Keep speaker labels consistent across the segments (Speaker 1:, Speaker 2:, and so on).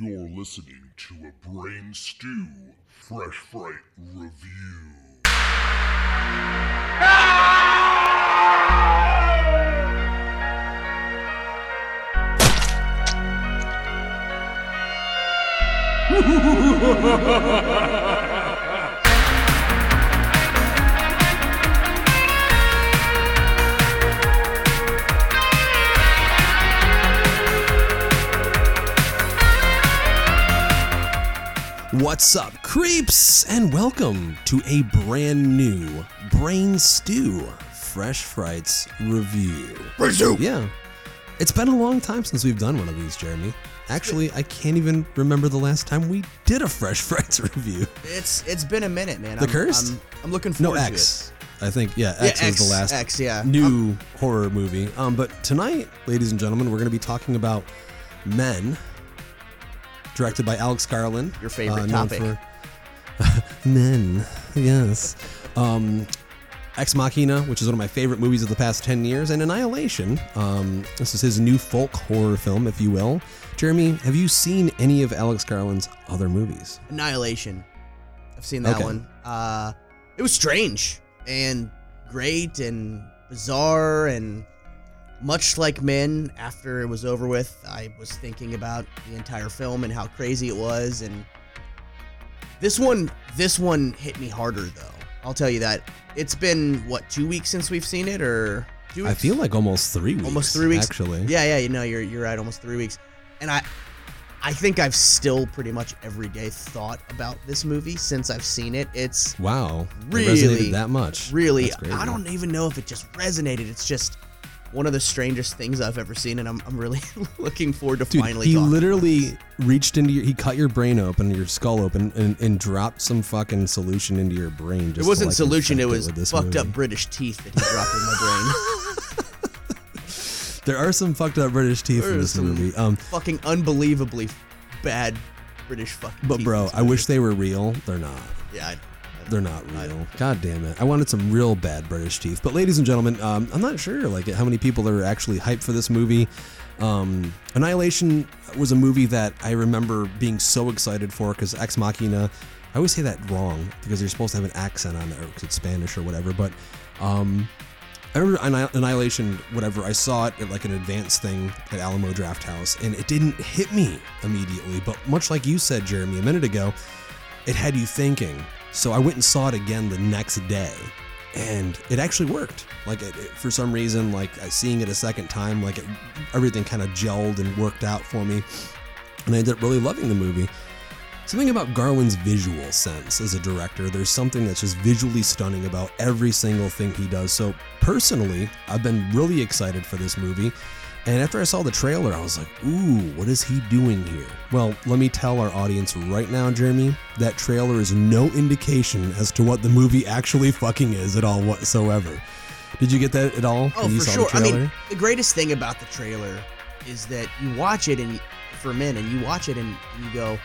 Speaker 1: You're listening to a Brain Stew Fresh Fright Review.
Speaker 2: What's up, creeps? And welcome to a brand new Brain Stew Fresh Frights review.
Speaker 1: Brain Stew!
Speaker 2: Yeah. It's been a long time since we've done one of these, Jeremy. Actually, I can't even remember the last time we did a Fresh Frights review.
Speaker 3: It's it's been a minute, man.
Speaker 2: The
Speaker 3: I'm,
Speaker 2: Cursed?
Speaker 3: I'm, I'm looking
Speaker 2: No,
Speaker 3: forward to it.
Speaker 2: X. I think, yeah. X
Speaker 3: yeah,
Speaker 2: was the last
Speaker 3: X, yeah.
Speaker 2: new horror movie. Um, but tonight, ladies and gentlemen, we're going to be talking about Men, directed by Alex Garland.
Speaker 3: Your favorite
Speaker 2: known
Speaker 3: topic.
Speaker 2: for- Men, yes. Um, Ex Machina, which is one of my favorite movies of the past 10 years, and Annihilation. Um, this is his new folk horror film, if you will. Jeremy, have you seen any of Alex Garland's other movies?
Speaker 3: Annihilation. I've seen that
Speaker 2: Okay.
Speaker 3: one. Uh, it was strange and great and bizarre and much like Men. After it was over with, I was thinking about the entire film and how crazy it was. And this one, this one hit me harder though. I'll tell you that. It's been what two weeks since we've seen it, or two
Speaker 2: I feel like almost three weeks.
Speaker 3: almost three weeks
Speaker 2: actually.
Speaker 3: yeah yeah you know you're you're right almost three weeks and i i think i've still pretty much every day thought about this movie since i've seen it it's
Speaker 2: Wow. It
Speaker 3: Really?
Speaker 2: resonated that much.
Speaker 3: really i don't even know if it just resonated it's just one of the strangest things i've ever seen and i'm, I'm really looking forward to
Speaker 2: Dude,
Speaker 3: finally
Speaker 2: he literally reached into your, he cut your brain open, your skull open, and, and dropped some fucking solution into your brain. Just
Speaker 3: it wasn't
Speaker 2: like,
Speaker 3: solution it was
Speaker 2: this
Speaker 3: fucked
Speaker 2: movie.
Speaker 3: up british teeth that he dropped in my brain
Speaker 2: There are some fucked up British teeth in this movie. Um,
Speaker 3: fucking unbelievably bad british fucking
Speaker 2: but bro, I wish they were real. They're not.
Speaker 3: yeah I,
Speaker 2: They're not real. God damn it. I wanted some real bad British teeth. But ladies and gentlemen, um, I'm not sure like how many people are actually hyped for this movie. Um, Annihilation was a movie that I remember being so excited for because Ex Machina. I always say that wrong because you're supposed to have an accent on it or 'cause it's Spanish or whatever. But um, I remember Anni- Annihilation, whatever. I saw it at like an advanced thing at Alamo Drafthouse, and it didn't hit me immediately. But much like you said, Jeremy, a minute ago, it had you thinking. So I went and saw it again the next day, and it actually worked. Like it, it- for some reason, like seeing it a second time, like it, everything kind of gelled and worked out for me, and I ended up really loving the movie. Something about Garland's visual sense as a director, there's something that's just visually stunning about every single thing he does. So, personally, I've been really excited for this movie. And after I saw the trailer, I was like, ooh, what is he doing here? Well, let me tell our audience right now, Jeremy, that trailer is no indication as to what the movie actually fucking is at all whatsoever. Did you get that at all
Speaker 3: Oh,
Speaker 2: when you
Speaker 3: for sure. I mean, the greatest thing about the trailer is that you watch it and for men, and you watch it and you go,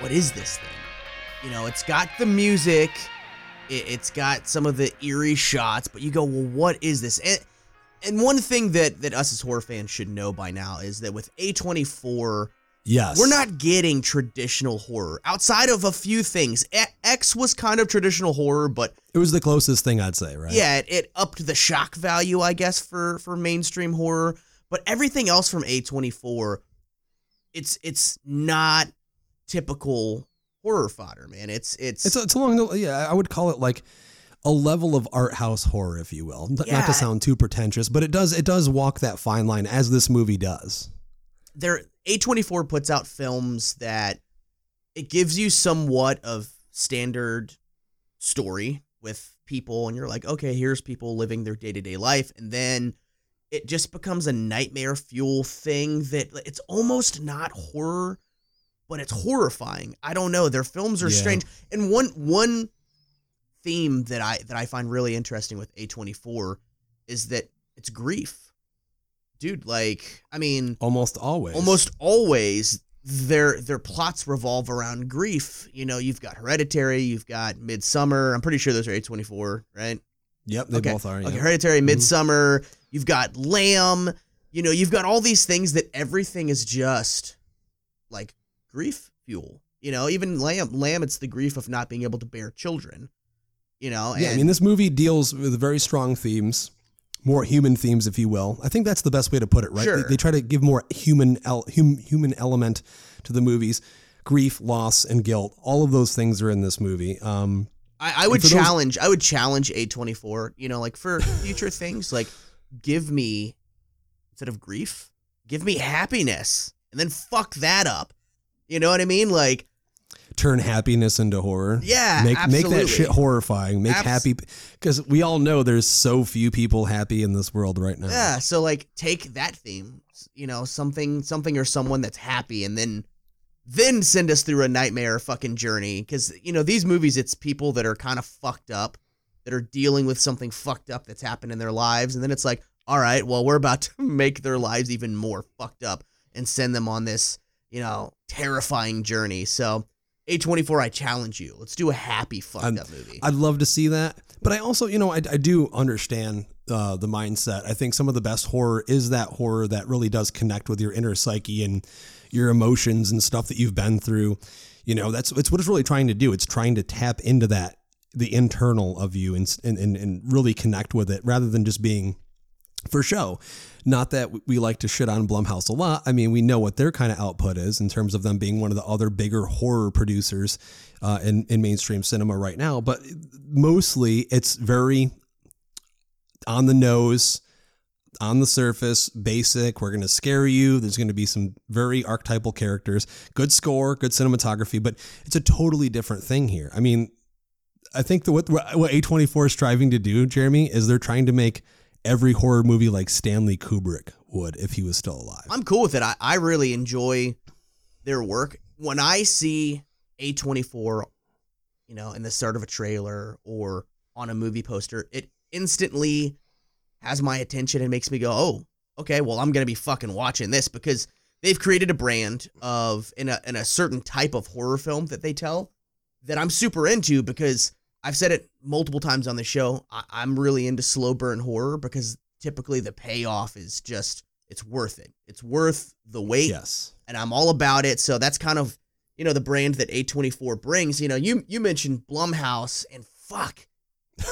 Speaker 3: "What is this thing?" You know, it's got the music, it, it's got some of the eerie shots, but you go, "Well, what is this?" And, and one thing that that us as horror fans should know by now is that with A24,
Speaker 2: yes.
Speaker 3: we're not getting traditional horror outside of a few things. X was kind of traditional horror, but
Speaker 2: It was the closest thing I'd say, right?
Speaker 3: yeah, it, it upped the shock value, I guess, for for mainstream horror. But everything else from A24, it's it's not typical horror fodder, man. It's it's,
Speaker 2: It's it's along the yeah. I would call it like a level of art house horror, if you will. N- Not to sound too pretentious, but it does it does walk that fine line as this movie does.
Speaker 3: there A24 puts out films that it gives you somewhat of standard story with people and you're like, okay, here's people living their day-to-day life and then it just becomes a nightmare fuel thing that it's almost not horror but it's horrifying. I don't know. Their films are
Speaker 2: Yeah.
Speaker 3: strange. And one one theme that I that I find really interesting with A24 is that it's grief. Dude, like, I mean,
Speaker 2: Almost always.
Speaker 3: almost always their their plots revolve around grief. You know, you've got Hereditary, you've got Midsommar. I'm pretty sure those are A24, right?
Speaker 2: Yep, they
Speaker 3: okay.
Speaker 2: both are.
Speaker 3: Okay,
Speaker 2: yeah.
Speaker 3: Hereditary,
Speaker 2: Mhm.
Speaker 3: Midsommar. You've got Lamb. You know, you've got all these things that everything is just like grief fuel. You know, even Lamb, Lamb, it's the grief of not being able to bear children. You know,
Speaker 2: Yeah, I mean, this movie deals with very strong themes, more human themes, if you will. I think that's the best way to put it, right?
Speaker 3: Sure.
Speaker 2: They, they try to give more human el- hum, human element to the movies. Grief, loss, and guilt. All of those things are in this movie. Um,
Speaker 3: I, I would
Speaker 2: for those-
Speaker 3: challenge. I would challenge A24. You know, like for future things, like give me instead of grief, give me happiness, and then fuck that up. You know what I mean? Like,
Speaker 2: turn happiness into horror.
Speaker 3: yeah,
Speaker 2: make make that shit horrifying. Make
Speaker 3: Abs-
Speaker 2: happy because we all know there's so few people happy in this world right now.
Speaker 3: Yeah, so like take that theme, you know, something something or someone that's happy and then then send us through a nightmare fucking journey cuz you know, these movies it's people that are kind of fucked up that are dealing with something fucked up that's happened in their lives and then it's like, all right, well, we're about to make their lives even more fucked up and send them on this, you know, terrifying journey. So A24, I challenge you. Let's do a happy fucked
Speaker 2: I'm-
Speaker 3: up movie.
Speaker 2: I'd love to see that, but I also, you know, I, I do understand uh, the mindset. I think some of the best horror is that horror that really does connect with your inner psyche and your emotions and stuff that you've been through. You know, that's it's what it's really trying to do. It's trying to tap into that, the internal of you, and and and, and really connect with it, rather than just being for show. Not that we like to shit on Blumhouse a lot. I mean, we know what their kind of output is in terms of them being one of the other bigger horror producers uh, in in mainstream cinema right now. But mostly, it's very on the nose, on the surface, basic. We're going to scare you. There's going to be some very archetypal characters, good score, good cinematography, but it's a totally different thing here. I mean, I think that what what A24 is striving to do, Jeremy, is they're trying to make every horror movie like Stanley Kubrick would if he was still alive.
Speaker 3: I'm cool with it. I, I really enjoy their work. When I see A24, you know, in the start of a trailer or on a movie poster, it instantly has my attention and makes me go, oh, okay, well, I'm going to be fucking watching this because they've created a brand of, in a, in a certain type of horror film that they tell that I'm super into because I've said it multiple times on the show. I, I'm really into slow burn horror because typically the payoff is just it's worth it. It's worth the wait,
Speaker 2: yes.
Speaker 3: and I'm all about it. So that's kind of you know the brand that A24 brings. You know, you you mentioned Blumhouse, and fuck,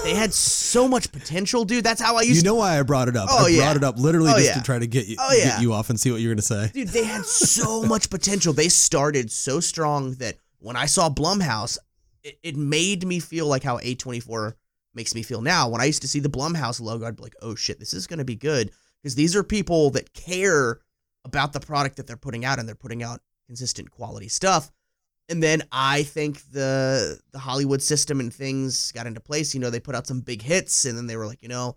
Speaker 3: they had so much potential, dude. That's how I used
Speaker 2: You
Speaker 3: to.
Speaker 2: know why I brought it up?
Speaker 3: Oh,
Speaker 2: I
Speaker 3: yeah.
Speaker 2: brought it up literally
Speaker 3: Oh,
Speaker 2: just
Speaker 3: yeah.
Speaker 2: to try to get you,
Speaker 3: Oh, yeah.
Speaker 2: get you off and see what you're going to say.
Speaker 3: Dude, they had so much potential. They started so strong that when I saw Blumhouse, it, it made me feel like how A24 makes me feel now. When I used to see the Blumhouse logo, I'd be like, oh shit, this is going to be good. Because these are people that care about the product that they're putting out and they're putting out consistent quality stuff. And then I think the the Hollywood system and things got into place. You know, they put out some big hits and then they were like, you know,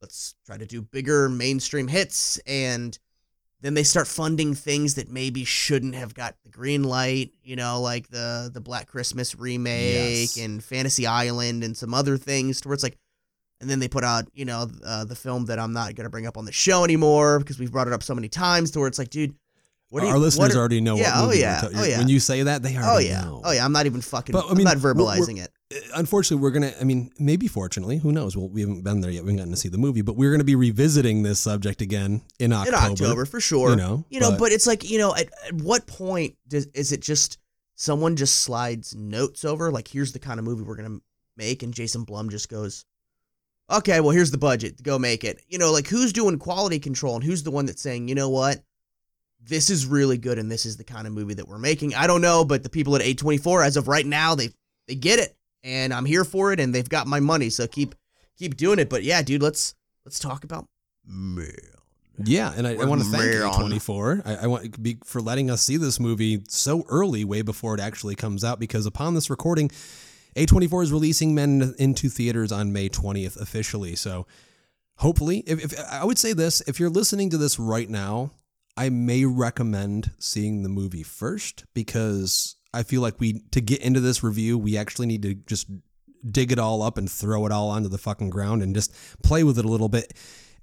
Speaker 3: let's try to do bigger mainstream hits and then they start funding things that maybe shouldn't have got the green light, you know, like the the Black Christmas remake
Speaker 2: Yes.
Speaker 3: and Fantasy Island and some other things to where it's like and then they put out, you know, uh, the film that I'm not going to bring up on the show anymore because we've brought it up so many times to where it's like, dude, what do you,
Speaker 2: Our listeners
Speaker 3: what are-
Speaker 2: already know
Speaker 3: Yeah,
Speaker 2: what
Speaker 3: oh yeah, oh yeah.
Speaker 2: When you say that, they
Speaker 3: Oh
Speaker 2: already
Speaker 3: yeah.
Speaker 2: know.
Speaker 3: Oh yeah, I'm not even fucking
Speaker 2: But, I
Speaker 3: I'm
Speaker 2: mean,
Speaker 3: not
Speaker 2: we're-
Speaker 3: verbalizing it.
Speaker 2: Uh, unfortunately we're gonna i mean maybe fortunately who knows well we haven't been there yet we haven't gotten to see the movie but we're gonna be revisiting this subject again in
Speaker 3: In
Speaker 2: october
Speaker 3: October for sure.
Speaker 2: you know
Speaker 3: You know, but, it's like, you know, at, at what point does is it just someone just slides notes over like here's the kind of movie we're going to make and Jason Blum just goes Okay, well here's the budget. Go make it. You know, like who's doing quality control and who's the one that's saying, "You know what? This is really good and this is the kind of movie that we're making." I don't know, but the people at A24 as of right now, they they get it and I'm here for it and they've got my money. So keep keep doing it. But yeah, dude, let's let's talk about man.
Speaker 2: yeah and i, I want to thank
Speaker 3: Marion.
Speaker 2: a24 I, I want be, for letting us see this movie so early way before it actually comes out because upon this recording a24 is releasing men into theaters on may 20th officially so hopefully if, if i would say this if you're listening to this right now i may recommend seeing the movie first because i feel like we to get into this review we actually need to just dig it all up and throw it all onto the fucking ground and just play with it a little bit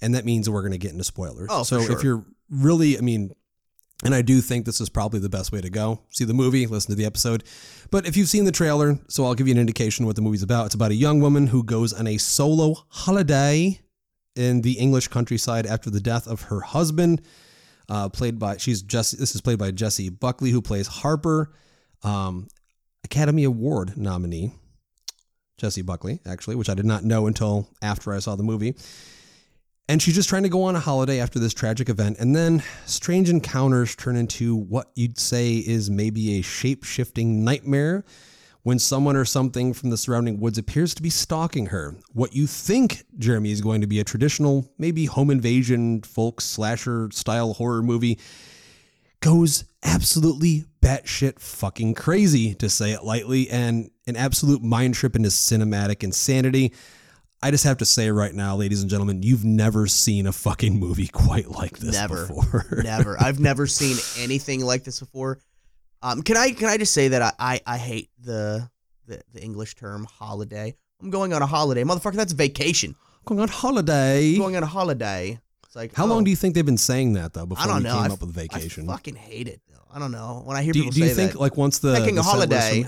Speaker 2: and that means we're going to get into spoilers
Speaker 3: Oh,
Speaker 2: so
Speaker 3: for
Speaker 2: if you're really i mean and I do think this is probably the best way to go. See the movie, listen to the episode. But if you've seen the trailer, so I'll give you an indication what the movie's about. It's about a young woman who goes on a solo holiday in the English countryside after the death of her husband. uh, played by she's Jessie. This is played by Jessie Buckley, who plays Harper, um, Academy Award nominee. Jessie Buckley, actually, which I did not know until after I saw the movie. And she's just trying to go on a holiday after this tragic event, and then strange encounters turn into what you'd say is maybe a shape shifting nightmare when someone or something from the surrounding woods appears to be stalking her. What you think, Jeremy, is going to be a traditional, maybe home invasion, folk slasher style horror movie goes absolutely batshit fucking crazy, to say it lightly, and an absolute mind trip into cinematic insanity. I just have to say right now, ladies and gentlemen, you've never seen a fucking movie quite like this
Speaker 3: Never.
Speaker 2: before.
Speaker 3: Never. I've never seen anything like this before. Um, can I can I just say that I, I, I hate the, the the English term holiday. I'm going on a holiday, motherfucker. That's vacation.
Speaker 2: Going on holiday.
Speaker 3: Going on a holiday. It's like
Speaker 2: How
Speaker 3: oh,
Speaker 2: long do you think they've been saying that though? Before
Speaker 3: I don't
Speaker 2: you
Speaker 3: know.
Speaker 2: came
Speaker 3: I
Speaker 2: up with vacation.
Speaker 3: I fucking hate it. I don't know. When I hear
Speaker 2: do,
Speaker 3: people
Speaker 2: do you think
Speaker 3: that,
Speaker 2: like once the
Speaker 3: taking
Speaker 2: the
Speaker 3: a holiday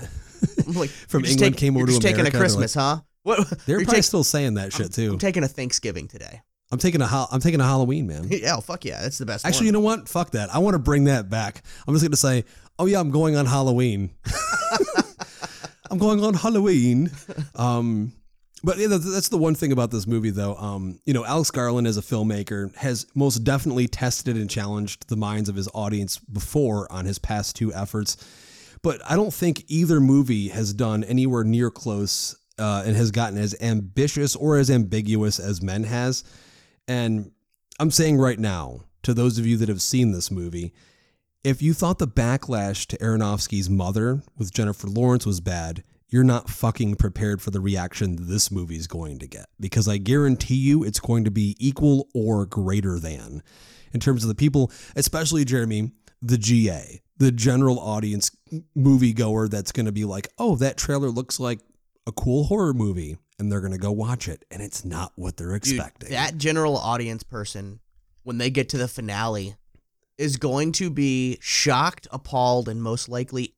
Speaker 2: from,
Speaker 3: like
Speaker 2: from England
Speaker 3: take-
Speaker 2: came over to
Speaker 3: just taking a
Speaker 2: America, they're like-
Speaker 3: Christmas, huh? What?
Speaker 2: they're probably
Speaker 3: take-
Speaker 2: still saying that shit too.
Speaker 3: I'm taking a Thanksgiving today.
Speaker 2: I'm taking a I'm taking a Halloween, man.
Speaker 3: yeah, oh, fuck yeah, that's the best.
Speaker 2: Actually, you know what? Fuck that. I want to bring that back. I'm just going to say, oh yeah, I'm going on Halloween. I'm going on Halloween. Um, but that's the one thing about this movie, though. Um, you know, Alex Garland as a filmmaker has most definitely tested and challenged the minds of his audience before on his past two efforts. But I don't think either movie has done anywhere near close uh, and has gotten as ambitious or as ambiguous as Men has. And I'm saying right now, to those of you that have seen this movie, if you thought the backlash to Aronofsky's mother with Jennifer Lawrence was bad, you're not fucking prepared for the reaction this movie is going to get. Because I guarantee you it's going to be equal or greater than in terms of the people, especially Jeremy, the GA, the general audience moviegoer that's going to be like, oh, that trailer looks like a cool horror movie. And they're going to go watch it. And it's not what they're
Speaker 3: Dude,
Speaker 2: expecting.
Speaker 3: that general audience person, when they get to the finale, is going to be shocked, appalled, and most likely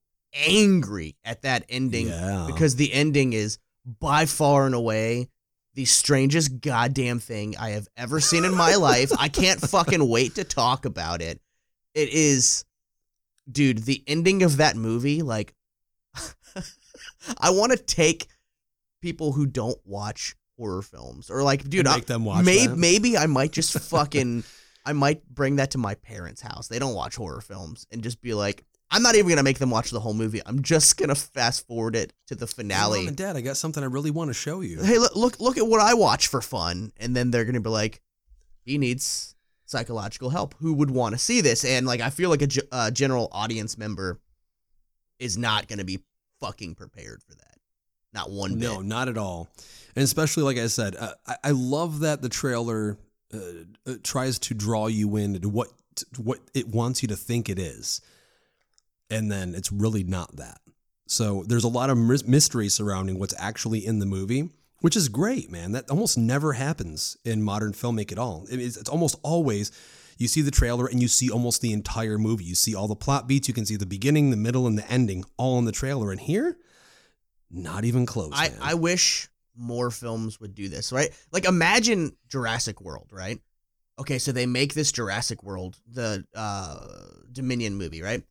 Speaker 3: angry at that ending
Speaker 2: Yeah.
Speaker 3: because the ending is by far and away the strangest goddamn thing I have ever seen in my life. I can't fucking wait to talk about it. It is, dude, the ending of that movie, like, I want to take people who don't watch horror films or like, dude,
Speaker 2: And
Speaker 3: I,
Speaker 2: make them watch
Speaker 3: maybe,
Speaker 2: that.
Speaker 3: maybe I might just fucking, I might bring that to my parents' house. They don't watch horror films and just be like, I'm not even gonna make them watch the whole movie. I'm just gonna fast forward it to the finale.
Speaker 2: Mom and Dad, I got something I really want to show you.
Speaker 3: Hey, look, look, look at what I watch for fun, and then they're gonna be like, he needs psychological help. Who would want to see this? And like, I feel like a uh, general audience member is not gonna be fucking prepared for that. Not one bit.
Speaker 2: No, not at all. And especially, like I said, uh, I, I love that the trailer uh, uh, tries to draw you in to what to what it wants you to think it is, and then it's really not that. So there's a lot of mystery surrounding what's actually in the movie, which is great, man. That almost never happens in modern filmmaking at all. It is, it's almost always you see the trailer and you see almost the entire movie. You see all the plot beats. You can see the beginning, the middle, and the ending all in the trailer. And here, not even close.
Speaker 3: I,
Speaker 2: man.
Speaker 3: I wish more films would do this, right? Like imagine Jurassic World, right? Okay, so they make this Jurassic World, the uh, Dominion movie, right?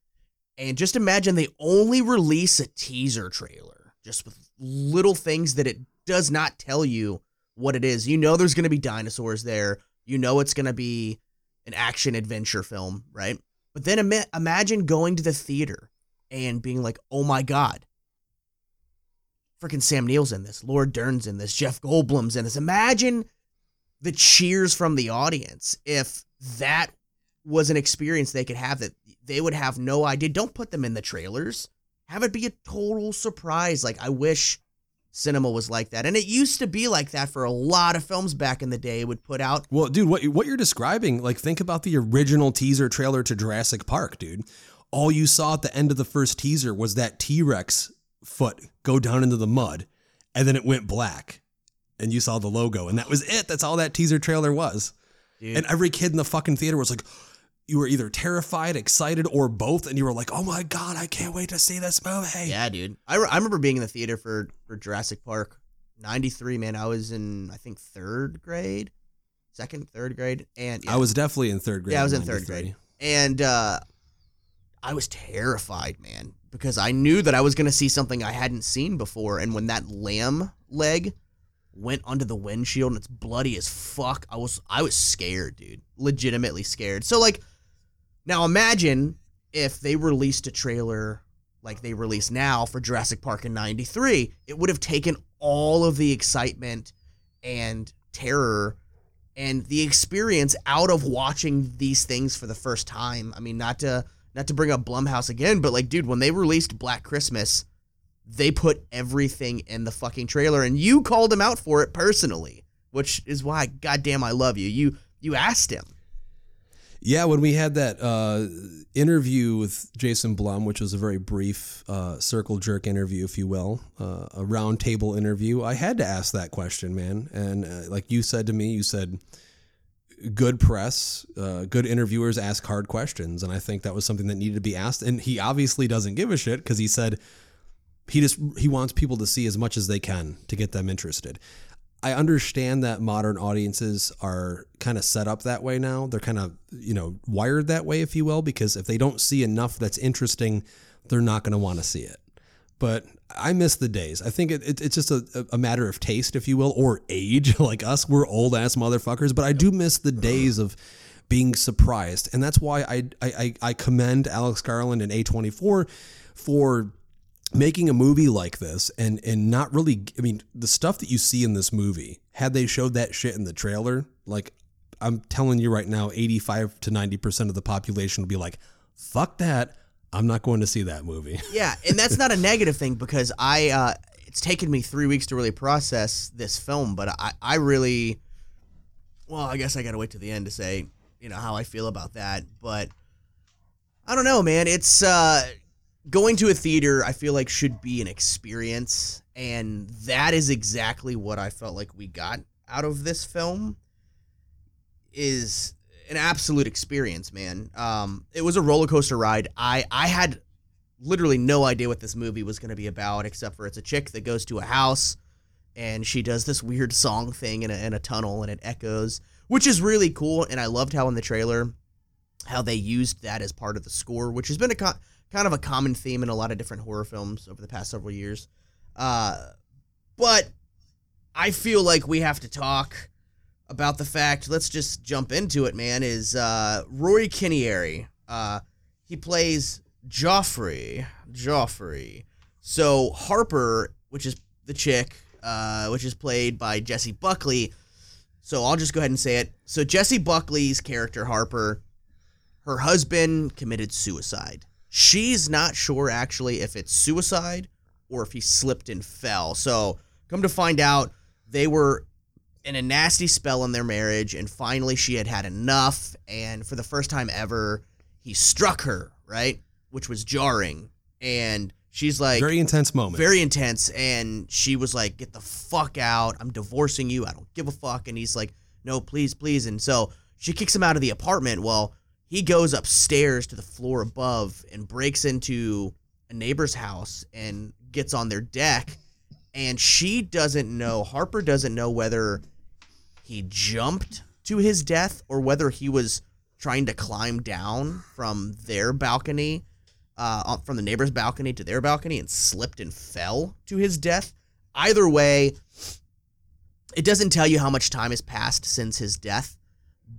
Speaker 3: And just imagine they only release a teaser trailer, just with little things that it does not tell you what it is. You know there's going to be dinosaurs there. You know it's going to be an action adventure film, right? But then ima- imagine going to the theater and being like, "Oh my god, freaking Sam Neill's in this, Laura Dern's in this, Jeff Goldblum's in this. Imagine the cheers from the audience if that was an experience they could have that they would have no idea. Don't put them in the trailers. Have it be a total surprise. Like I wish cinema was like that. And it used to be like that for a lot of films back in the day would put out
Speaker 2: Well, dude, what what you're describing, like think about the original teaser trailer to Jurassic Park, dude. All you saw at the end of the first teaser was that T-Rex foot go down into the mud, and then it went black. And you saw the logo, and that was it. That's all that teaser trailer was.
Speaker 3: dude.
Speaker 2: And every kid in the fucking theater was like, you were either terrified, excited, or both, and you were like, "Oh my god, I can't wait to see this movie."
Speaker 3: Yeah, dude. I, re- I remember being in the theater for for Jurassic Park, '93. Man, I was in I think third grade, second, third grade, and yeah,
Speaker 2: I was definitely in third grade.
Speaker 3: Yeah, I was in
Speaker 2: in
Speaker 3: third grade. and uh, I was terrified, man, because I knew that I was gonna see something I hadn't seen before. And when that lamb leg went onto the windshield and it's bloody as fuck, I was I was scared, dude, legitimately scared. So like, now imagine if they released a trailer like they release now for Jurassic Park in 93, it would have taken all of the excitement and terror and the experience out of watching these things for the first time. I mean, not to not to bring up Blumhouse again, but like dude, when they released Black Christmas, they put everything in the fucking trailer and you called him out for it personally, which is why goddamn I love you. You you asked him.
Speaker 2: Yeah, when we had that uh, interview with Jason Blum, which was a very brief uh, circle jerk interview, if you will, uh, a round table interview, I had to ask that question, man. And uh, like you said to me, you said, good press, uh, good interviewers ask hard questions. And I think that was something that needed to be asked. And he obviously doesn't give a shit because he said he just he wants people to see as much as they can to get them interested. I understand that modern audiences are kind of set up that way now. They're kind of, you know, wired that way, if you will, because if they don't see enough that's interesting, they're not going to want to see it. But I miss the days. I think it, it, it's just a, a matter of taste, if you will, or age. like us, we're old ass motherfuckers. But I do miss the days of being surprised. And that's why I, I, I commend Alex Garland and A24 for making a movie like this and and not really I mean the stuff that you see in this movie had they showed that shit in the trailer like I'm telling you right now 85 to 90% of the population will be like fuck that I'm not going to see that movie.
Speaker 3: Yeah, and that's not a negative thing because I uh it's taken me 3 weeks to really process this film, but I I really well, I guess I got to wait to the end to say, you know, how I feel about that, but I don't know, man. It's uh going to a theater I feel like should be an experience and that is exactly what I felt like we got out of this film is an absolute experience, man. Um it was a roller coaster ride. I I had literally no idea what this movie was going to be about except for it's a chick that goes to a house and she does this weird song thing in a, in a tunnel and it echoes, which is really cool and I loved how in the trailer how they used that as part of the score, which has been a con- kind of a common theme in a lot of different horror films over the past several years. Uh, but I feel like we have to talk about the fact. Let's just jump into it, man. Is uh, Rory Kinnear? Uh, he plays Joffrey. Joffrey. So Harper, which is the chick, uh, which is played by Jessie Buckley. So I'll just go ahead and say it. So Jessie Buckley's character Harper, her husband committed suicide. She's not sure actually if it's suicide or if he slipped and fell. So, come to find out, they were in a nasty spell in their marriage, and finally she had had enough. And for the first time ever, he struck her, right? Which was jarring. And she's like,
Speaker 2: Very intense moment.
Speaker 3: very intense. And she was like, Get the fuck out. I'm divorcing you. I don't give a fuck. And he's like, No, please, please. And so she kicks him out of the apartment. Well, he goes upstairs to the floor above and breaks into a neighbor's house and gets on their deck. And she doesn't know, Harper doesn't know whether he jumped to his death or whether he was trying to climb down from their balcony, uh, from the neighbor's balcony to their balcony and slipped and fell to his death. Either way, it doesn't tell you how much time has passed since his death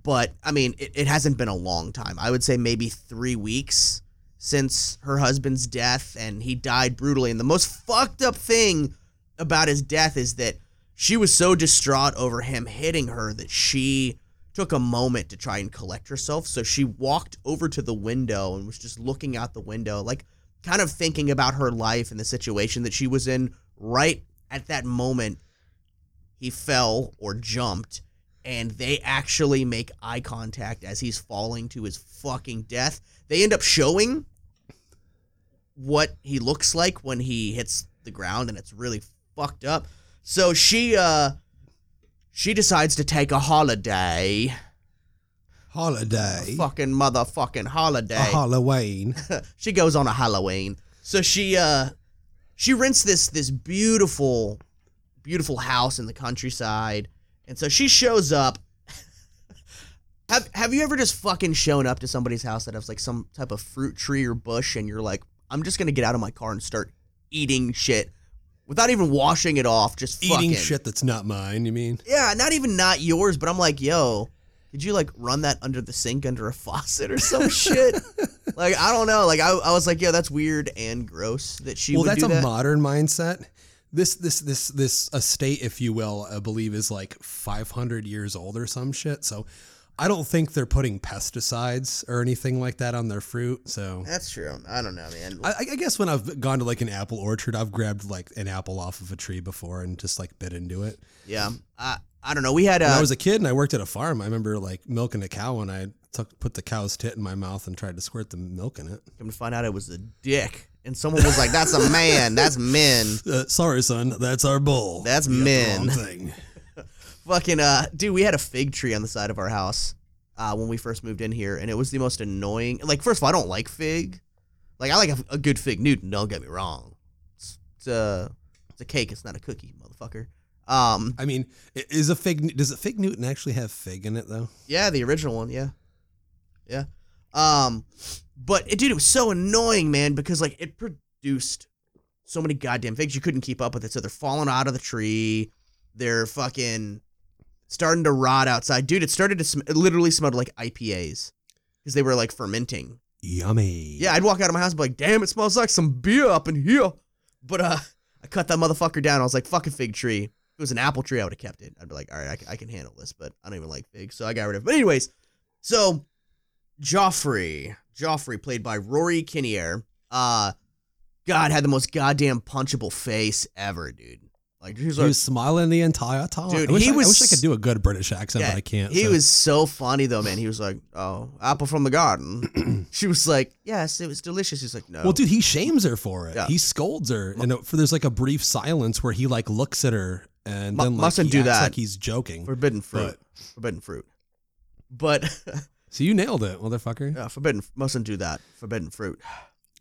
Speaker 3: but I mean, it, it hasn't been a long time. I would say maybe three weeks since her husband's death, and he died brutally. And the most fucked up thing about his death is that she was so distraught over him hitting her that she took a moment to try and collect herself. So she walked over to the window and was just looking out the window, like kind of thinking about her life and the situation that she was in right at that moment. He fell or jumped and they actually make eye contact as he's falling to his fucking death. They end up showing what he looks like when he hits the ground and it's really fucked up. So she uh she decides to take a holiday.
Speaker 2: Holiday.
Speaker 3: Fucking motherfucking holiday.
Speaker 2: A Halloween.
Speaker 3: she goes on a Halloween. So she uh she rents this this beautiful beautiful house in the countryside. And so she shows up Have Have you ever just fucking shown up to somebody's house that has like some type of fruit tree or bush, and you're like, I'm just gonna get out of my car and start eating shit without even washing it off, just
Speaker 2: Eating
Speaker 3: fucking.
Speaker 2: shit that's not mine, you mean?
Speaker 3: Yeah, not even not yours, but I'm like, yo, did you like run that under the sink under a faucet or some shit? Like I don't know. Like I, I was like, yo, that's weird and gross that she
Speaker 2: well,
Speaker 3: would
Speaker 2: that's
Speaker 3: do
Speaker 2: a
Speaker 3: that.
Speaker 2: modern mindset. This this this this estate, if you will, I believe is like 500 years old or some shit. So I don't think they're putting pesticides or anything like that on their fruit. So
Speaker 3: that's true. I don't know, man.
Speaker 2: I, I guess when I've gone to like an apple orchard, I've grabbed like an apple off of a tree before and just like bit into it.
Speaker 3: yeah, I I don't know. We had
Speaker 2: When
Speaker 3: uh,
Speaker 2: I was a kid and I worked at a farm, I remember like milking a cow and I took put the cow's tit in my mouth and tried to squirt the milk in it.
Speaker 3: come to find out it was a dick, and someone was like, "That's a man. That's men."
Speaker 2: Uh, sorry, son, that's our bull.
Speaker 3: That's
Speaker 2: You got the
Speaker 3: men. Fucking uh, dude, we had a fig tree on the side of our house uh, when we first moved in here, and it was the most annoying. Like, first of all, I don't like fig. Like, I like a, a good fig Newton. Don't get me wrong. It's, it's a it's a cake. It's not a cookie, motherfucker. Um,
Speaker 2: I mean, is a fig? Does a fig Newton actually have fig in it though?
Speaker 3: yeah, the original one. Yeah, yeah. Um, but it, dude, it was so annoying, man, because like it produced so many goddamn figs you couldn't keep up with it. So they're falling out of the tree. They're fucking starting to rot outside, dude. It started to sm- it literally smelled like IPAs because they were like fermenting.
Speaker 2: Yummy.
Speaker 3: Yeah, I'd walk out of my house and be like, "Damn, it smells like some beer up in here." But uh, I cut that motherfucker down. I was like, fuck a fig tree." If it was an apple tree, I would have kept it. I'd be like, "All right, I, c- I can handle this," but I don't even like figs, so I got rid of it. But anyways, so Joffrey, Joffrey, played by Rory Kinnear, uh, God had the most goddamn punchable face ever, dude. Like he was
Speaker 2: He
Speaker 3: like,
Speaker 2: was smiling the entire time.
Speaker 3: Dude,
Speaker 2: I wish
Speaker 3: he
Speaker 2: I, I wish I could do a good British accent,
Speaker 3: Yeah,
Speaker 2: but I can't.
Speaker 3: He
Speaker 2: so.
Speaker 3: was so funny though, man. He was like, "Oh, apple from the garden." she was like, "Yes, it was delicious." He's like, "No."
Speaker 2: Well, dude, he shames her for it.
Speaker 3: Yeah.
Speaker 2: He scolds her, and for there's like a brief silence where he like looks at her, and
Speaker 3: Mu-
Speaker 2: then like,
Speaker 3: mustn't do that.
Speaker 2: like he's joking.
Speaker 3: forbidden fruit. Forbidden fruit. But
Speaker 2: So you nailed it, motherfucker.
Speaker 3: yeah, forbidden mustn't do that. Forbidden fruit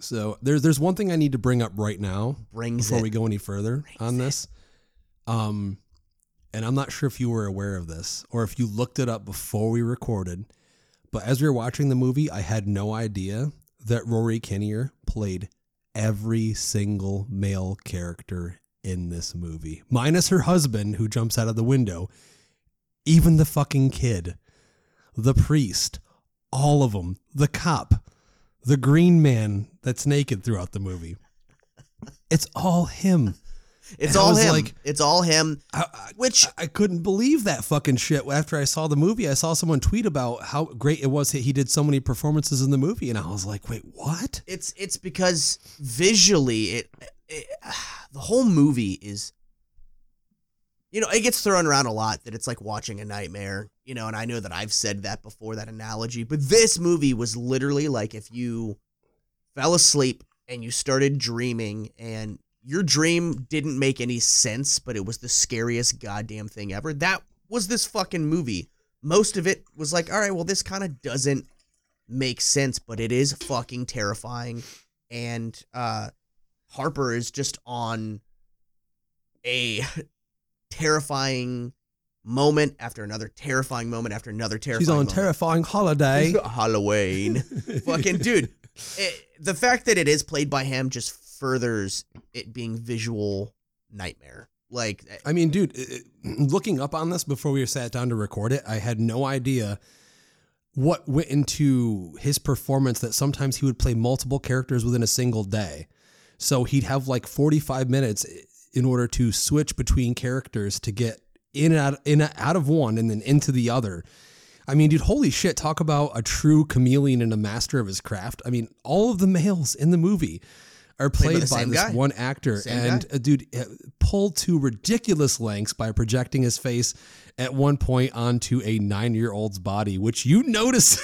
Speaker 2: So there's there's one thing I need to bring up right now
Speaker 3: brings
Speaker 2: before
Speaker 3: it.
Speaker 2: we go any further on this. Um, and I'm not sure if you were aware of this or if you looked it up before we recorded, but as we were watching the movie, I had no idea that Rory Kinnear played every single male character in this movie, minus her husband who jumps out of the window, even the fucking kid, the priest, all of them, the cop, the green man that's naked throughout the movie. It's all him.
Speaker 3: It's
Speaker 2: And
Speaker 3: all him.
Speaker 2: like-
Speaker 3: it's all him.
Speaker 2: I, I,
Speaker 3: Which
Speaker 2: I couldn't believe that fucking shit. After I saw the movie, I saw someone tweet about how great it was that he did so many performances in the movie, and I was like, "Wait, what?"
Speaker 3: it's it's because visually it, it the whole movie is you know it gets thrown around a lot that it's like watching a nightmare you know and i know that i've said that before that analogy but this movie was literally like if you fell asleep and you started dreaming and your dream didn't make any sense but it was the scariest goddamn thing ever that was this fucking movie most of it was like all right well this kind of doesn't make sense but it is fucking terrifying and uh Harper is just on a terrifying moment after another terrifying moment after another terrifying
Speaker 2: She's on
Speaker 3: moment.
Speaker 2: terrifying holiday.
Speaker 3: Halloween. Fucking dude. It, the fact that it is played by him just furthers it being visual nightmare. Like eh,
Speaker 2: I mean, dude, it- it- looking up on this before we sat down to record it, I had no idea what went into his performance that sometimes he would play multiple characters within a single day. So he'd have like 45 minutes in order to switch between characters to get in and out, in and out of one and then into the other. I mean, dude, holy shit, talk about a true chameleon and a master of his craft. I mean, all of the males in the movie are
Speaker 3: Played by
Speaker 2: played
Speaker 3: the
Speaker 2: by, this
Speaker 3: guy.
Speaker 2: one actor.
Speaker 3: Same
Speaker 2: and a dude, uh, pulled to ridiculous lengths by projecting his face at one point onto a nine year old's body, which you notice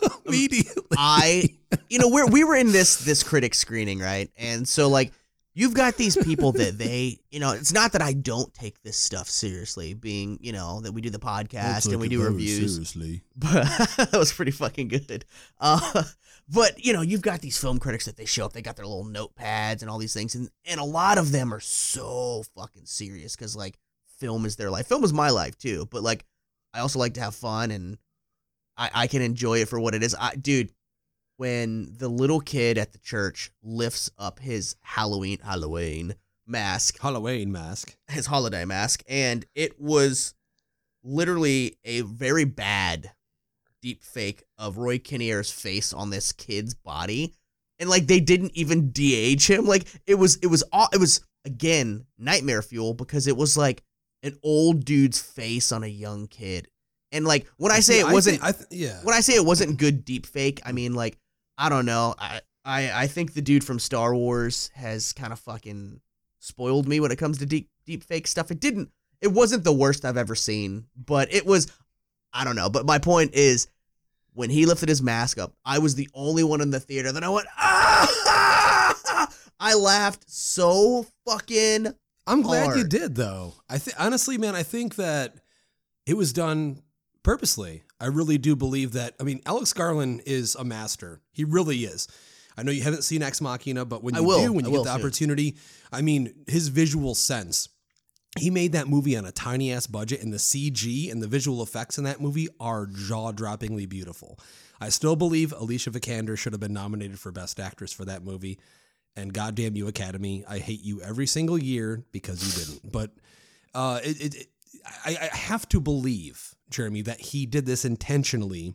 Speaker 2: immediately.
Speaker 3: I you know, we're we were in this this critic screening, right? And so like you've got these people that they you know, it's not that I don't take this stuff seriously, being, you know, that we do the podcast and we do reviews.
Speaker 2: Seriously.
Speaker 3: but that was pretty fucking good. Uh, but you know, you've got these film critics that they show up, they got their little notepads and all these things, and and a lot of them are so fucking serious because like film is their life. Film is my life too, but like I also like to have fun and I, I can enjoy it for what it is. I, dude, when the little kid at the church lifts up his Halloween Halloween mask,
Speaker 2: Halloween mask.
Speaker 3: his holiday mask, and it was literally a very bad deep fake of Roy Kinnear's face on this kid's body. And like they didn't even de-age him. Like it was it was all it was again nightmare fuel because it was like an old dude's face on a young kid. And like when I say
Speaker 2: See,
Speaker 3: it wasn't
Speaker 2: I th- yeah.
Speaker 3: when I say it wasn't good deep fake, I mean like I don't know. I I I think the dude from Star Wars has kind of fucking spoiled me when it comes to deep deep fake stuff. It didn't it wasn't the worst I've ever seen, but it was I don't know, but my point is when he lifted his mask up, I was the only one in the theater that I went ah! I laughed so fucking
Speaker 2: I'm glad you did though. I think honestly, man, I think that it was done purposely. I really do believe that. I mean, Alex Garland is a master. He really is. I know you haven't seen Ex Machina, but when you
Speaker 3: will.
Speaker 2: do, when you get the opportunity, I mean, his visual sense. He made that movie on a tiny ass budget, and the CG and the visual effects in that movie are jaw droppingly beautiful. I still believe Alicia Vikander should have been nominated for Best Actress for that movie. And goddamn you, Academy, I hate you every single year because you didn't. But uh, it, it, it- I, I have to believe, Jeremy, that he did this intentionally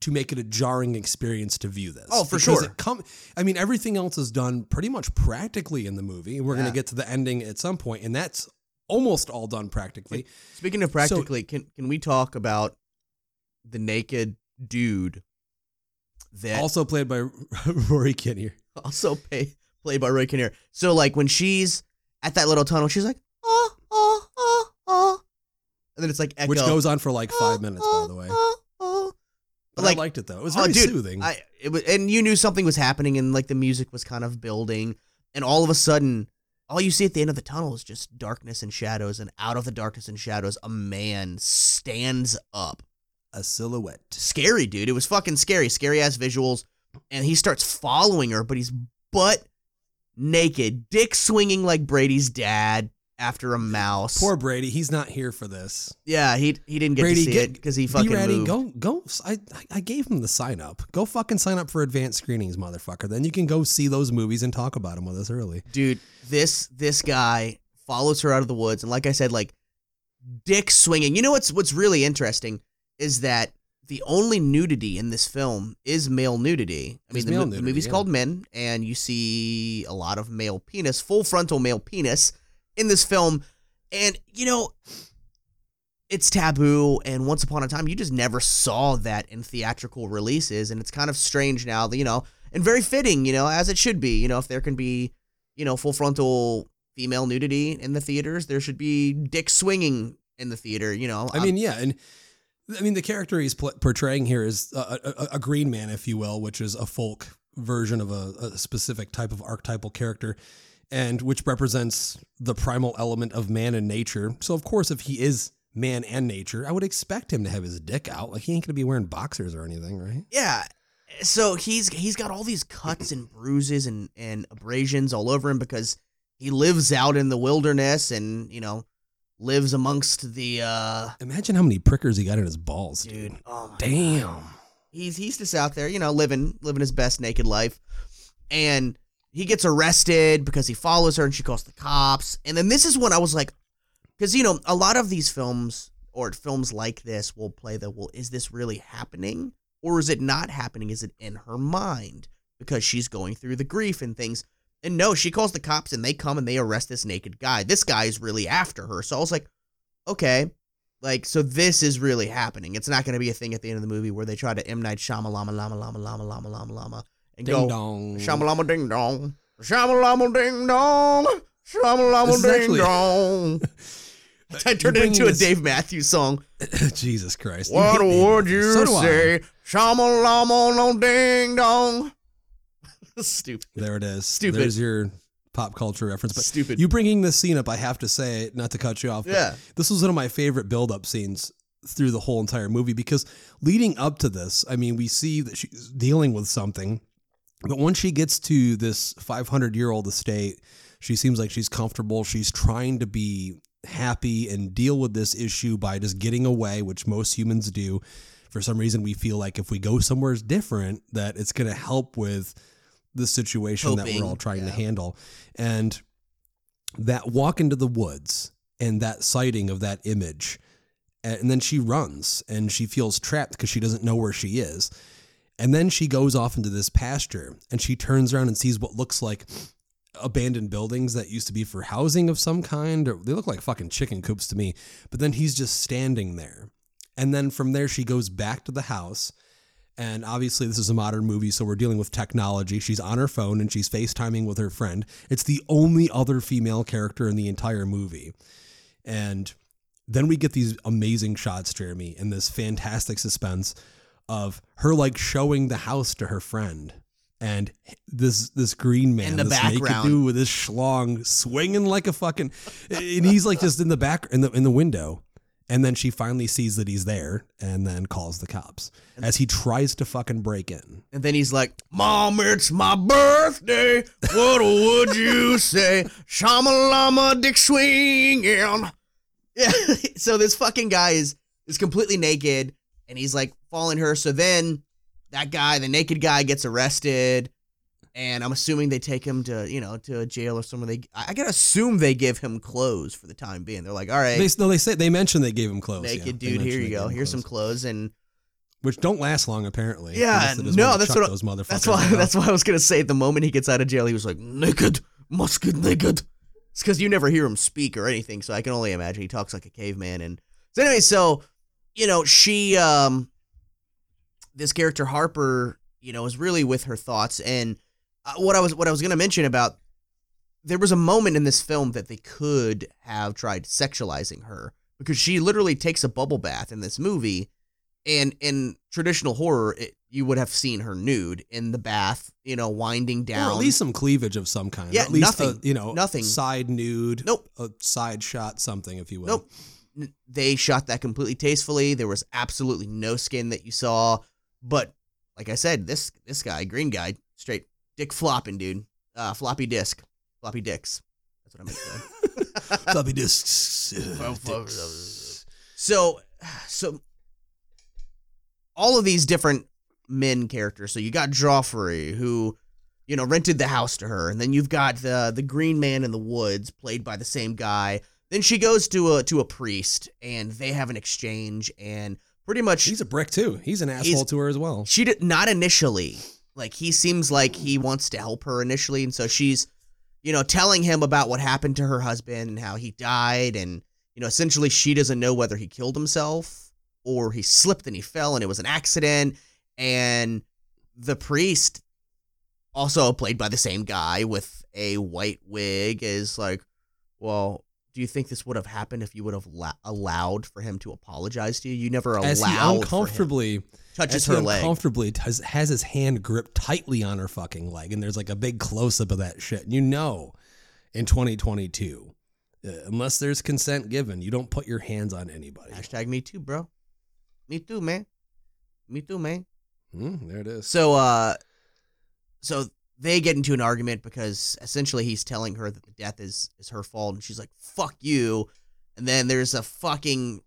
Speaker 2: to make it a jarring experience to view this.
Speaker 3: Oh, for
Speaker 2: Because
Speaker 3: sure.
Speaker 2: It come, I mean, everything else is done pretty much practically in the movie. We're going to get to the ending at some point, and that's almost all done practically.
Speaker 3: Speaking of practically, can can we talk about the naked dude that
Speaker 2: Also played by Rory Kinnear.
Speaker 3: also pay, played by Roy Kinnear. So like when she's at that little tunnel, she's like. And then it's like echo.
Speaker 2: Which goes on for like five minutes, by the way. But
Speaker 3: Like,
Speaker 2: I liked it though. It was
Speaker 3: oh,
Speaker 2: very
Speaker 3: dude,
Speaker 2: soothing.
Speaker 3: I it was, and you knew something was happening, and like the music was kind of building, and all of a sudden, all you see at the end of the tunnel is just darkness and shadows, and out of the darkness and shadows, a man stands up.
Speaker 2: a silhouette.
Speaker 3: Scary, dude. It was fucking scary, scary ass visuals, and he starts following her, but he's butt naked, dick swinging like Brady's dad after a mouse.
Speaker 2: Poor Brady. He's not here for this.
Speaker 3: yeah, he he didn't get
Speaker 2: Brady,
Speaker 3: to see
Speaker 2: get-
Speaker 3: it because he
Speaker 2: Be
Speaker 3: fucking
Speaker 2: ready.
Speaker 3: moved.
Speaker 2: Go, go. I, I gave him the sign up. Go fucking sign up for advanced screenings, motherfucker. Then you can go see those movies and talk about them with us early.
Speaker 3: dude this this guy follows her out of the woods and like i said like dick swinging you know what's what's really interesting is that the only nudity in this film is male nudity i mean the, mo- the movie's
Speaker 2: yeah.
Speaker 3: called men and you see a lot of male penis full frontal male penis in this film. And you know it's taboo and once upon a time you just never saw that in theatrical releases. And it's kind of strange now that you know and very fitting you know as it should be. You know if there can be you know full frontal female nudity in the theaters there should be dick swinging in the theater you know.
Speaker 2: I um, mean, yeah, and I mean the character he's pl- portraying here is a, a, a green man, if you will, which is a folk version of a, a specific type of archetypal character, and which represents the primal element of man and nature. So, of course, if he is man and nature, I would expect him to have his dick out. Like he ain't gonna be wearing boxers or anything, right?
Speaker 3: yeah so he's he's got all these cuts and bruises and and abrasions all over him because he lives out in the wilderness and you know lives amongst the uh
Speaker 2: Imagine how many prickers he got in his balls, dude.
Speaker 3: dude oh
Speaker 2: Damn.
Speaker 3: he's he's just out there, you know, living living his best naked life, and he gets arrested because he follows her and she calls the cops. And then this is when I was like, because you know, a lot of these films or films like this will play the well, is this really happening or is it not happening? Is it in her mind because she's going through the grief and things? And no, she calls the cops and they come and they arrest this naked guy. This guy is really after her. So I was like, okay, like, so this is really happening. It's not going to be a thing at the end of the movie where they try to M Night Shyamalama Lama Lama Lama Lama Lama Lama and
Speaker 2: Ding
Speaker 3: go
Speaker 2: dong.
Speaker 3: Shamalama Ding Dong, Shamalama Ding Dong,
Speaker 2: This
Speaker 3: Shamalama Ding
Speaker 2: actually-
Speaker 3: Dong. I turned it into a Dave Matthews song.
Speaker 2: Jesus Christ.
Speaker 3: What would you
Speaker 2: So
Speaker 3: say? Shamalama no Ding Dong. Stupid.
Speaker 2: There it is.
Speaker 3: Stupid.
Speaker 2: There's your pop culture reference. But
Speaker 3: Stupid.
Speaker 2: you bringing this scene up, I have to say, not to cut you off. but
Speaker 3: Yeah.
Speaker 2: This was one of my favorite build up scenes through the whole entire movie because leading up to this, I mean, we see that she's dealing with something. But once she gets to this 500 year old estate, she seems like she's comfortable. She's trying to be happy and deal with this issue by just getting away, which most humans do. for some reason we feel like if we go somewhere different that it's going to help with the situation that we're all trying to handle and that walk into the woods and that sighting of that image and then she runs and she feels trapped because she doesn't know where she is and then she goes off into this pasture and she turns around and sees what looks like abandoned buildings that used to be for housing of some kind. Or they look like fucking chicken coops to me. But then he's just standing there. And then from there she goes back to the house. And obviously this is a modern movie so we're dealing with technology. She's on her phone and she's facetiming with her friend. It's the only other female character in the entire movie. And then we get these amazing shots jeremy and this fantastic suspense of her like showing the house to her friend and this this green man
Speaker 3: In the
Speaker 2: this naked
Speaker 3: background.
Speaker 2: dude with his schlong swinging like a fucking and he's like just in the back in the in the window and then she finally sees that he's there and then calls the cops as he tries to fucking break in
Speaker 3: And then he's like, Mom, it's my birthday. What would you say? Shamalama dick swinging. Yeah. so this fucking guy is is completely naked and he's like following her. So then that guy, the naked guy, gets arrested. And I'm assuming they take him to, you know, to a jail or somewhere. They, I I gotta assume they give him clothes for the time being. They're like, all right,
Speaker 2: they no they say they mentioned they gave him clothes yeah.
Speaker 3: naked
Speaker 2: They
Speaker 3: dude, here you go. Here's some
Speaker 2: clothes.
Speaker 3: clothes, and
Speaker 2: which don't last long apparently
Speaker 3: Yeah,
Speaker 2: Unless they just
Speaker 3: no, that's what-
Speaker 2: those motherfuckers
Speaker 3: That's why.
Speaker 2: right
Speaker 3: That's why I was gonna say. The moment he gets out of jail, he was like naked, must get naked. It's because you never hear him speak or anything, so I can only imagine he talks like a caveman. And so anyway, so you know, she, um, this character Harper, you know, is really with her thoughts. And uh, what I was what I was gonna mention about there was a moment in this film that they could have tried sexualizing her because she literally takes a bubble bath in this movie and in traditional horror it, you would have seen her nude in the bath you know winding down
Speaker 2: Or at least some cleavage of some kind.
Speaker 3: Yeah,
Speaker 2: at least
Speaker 3: nothing.
Speaker 2: A, you know,
Speaker 3: Nothing.
Speaker 2: Side nude.
Speaker 3: Nope.
Speaker 2: A side shot, something, if you will.
Speaker 3: nope they shot that completely tastefully there was absolutely no skin that you saw but like i said this this guy green guy straight dick flopping dude uh floppy disc floppy dicks that's what i meant to say
Speaker 2: Floppy disks. Uh, dicks.
Speaker 3: So, so all of these different men characters. So you got Geoffrey, who you know rented the house to her, and then you've got the the Green Man in the woods, played by the same guy. Then she goes to a to a priest, and they have an exchange, and pretty much
Speaker 2: He's a brick too. He's an asshole
Speaker 3: He's-
Speaker 2: to her as well.
Speaker 3: she did not initially. Like he seems like he wants to help her initially, and so she's, you know, telling him about what happened to her husband and how he died, and you know, essentially she doesn't know whether he killed himself or he slipped and he fell and it was an accident. And the priest, also played by the same guy with a white wig, is like, well. Do you think this would have happened if you would have la- allowed for him to apologize to you? You never allowed
Speaker 2: As he uncomfortably
Speaker 3: touches her leg.
Speaker 2: uncomfortably has, has his hand gripped tightly on her fucking leg, and there's like a big close up of that shit. And you know, in 2022, uh, unless there's consent given, you don't put your hands on anybody.
Speaker 3: Hashtag me too, bro. Me too, man. Me too, man.
Speaker 2: Hmm, there it is.
Speaker 3: So, uh, so they get into an argument because essentially he's telling her that the death is is her fault, and she's like, "Fuck you." And then there's a fucking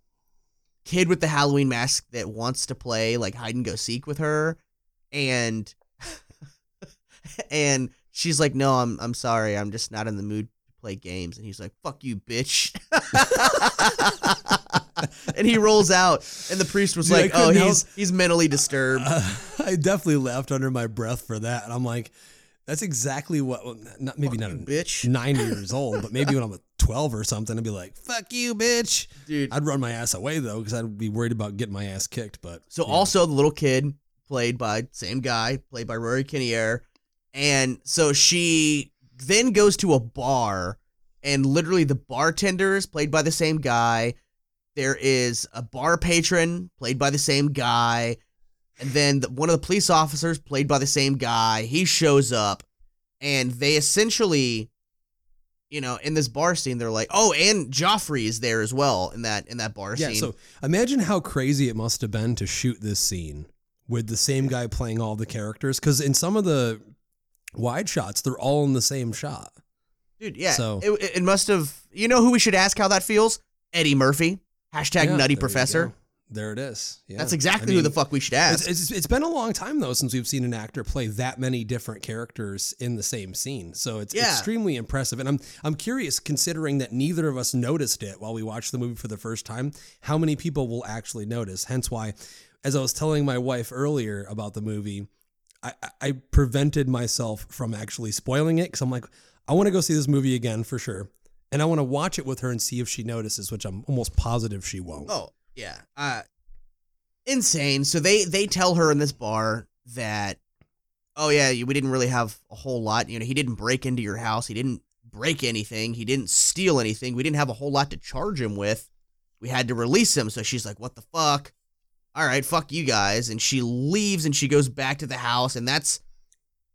Speaker 3: kid with the Halloween mask that wants to play like hide and go seek with her, and and she's like, "No, I'm I'm sorry, I'm just not in the mood to play games." And he's like, "Fuck you, bitch." and he rolls out, and the priest was
Speaker 2: Dude,
Speaker 3: like, "Oh, he's he's mentally disturbed."
Speaker 2: Uh, I definitely laughed under my breath for that, and I'm like, that's exactly what. well, Not maybe not
Speaker 3: Fucking
Speaker 2: a
Speaker 3: bitch.
Speaker 2: nine years old, but maybe when I'm a 12 or something, I'd be like, "Fuck you, bitch."
Speaker 3: Dude.
Speaker 2: I'd run my ass away though, because I'd be worried about getting my ass kicked. But
Speaker 3: So
Speaker 2: yeah.
Speaker 3: also the little kid played by same guy, played by Rory Kinnear, and so she then goes to a bar, and literally the bartender is played by the same guy. There is a bar patron played by the same guy, and then the, one of the police officers played by the same guy. He shows up, and they essentially. You know, in this bar scene, they're like, "Oh, and Geoffrey is there as well in that in that bar
Speaker 2: yeah.
Speaker 3: scene."
Speaker 2: So imagine how crazy it must have been to shoot this scene with the same guy playing all the characters, because in some of the wide shots, they're all in the same shot.
Speaker 3: Dude, yeah.
Speaker 2: So-
Speaker 3: it, it- must have. You know who we should ask how that feels? Eddie Murphy. Hashtag
Speaker 2: Yeah,
Speaker 3: Nutty Professor.
Speaker 2: There it is. Yeah.
Speaker 3: That's exactly
Speaker 2: I
Speaker 3: who the fuck we should ask.
Speaker 2: It's, it's, it's been a long time though since we've seen an actor play that many different characters in the same scene. So it's
Speaker 3: Yeah.
Speaker 2: extremely impressive. And I'm I'm curious, considering that neither of us noticed it while we watched the movie for the first time, how many people will actually notice. Hence why, as I was telling my wife earlier about the movie, I, I- I prevented myself from actually spoiling it because I'm like, I want to go see this movie again for sure. And I want to watch it with her and see if she notices, which I'm almost positive she won't.
Speaker 3: Oh yeah, uh, insane. So they they tell her in this bar that, oh yeah, we didn't really have a whole lot. You know, he didn't break into your house. He didn't break anything. He didn't steal anything. We didn't have a whole lot to charge him with. We had to release him. So she's like, what the fuck? All right, fuck you guys. And she leaves and she goes back to the house, and that's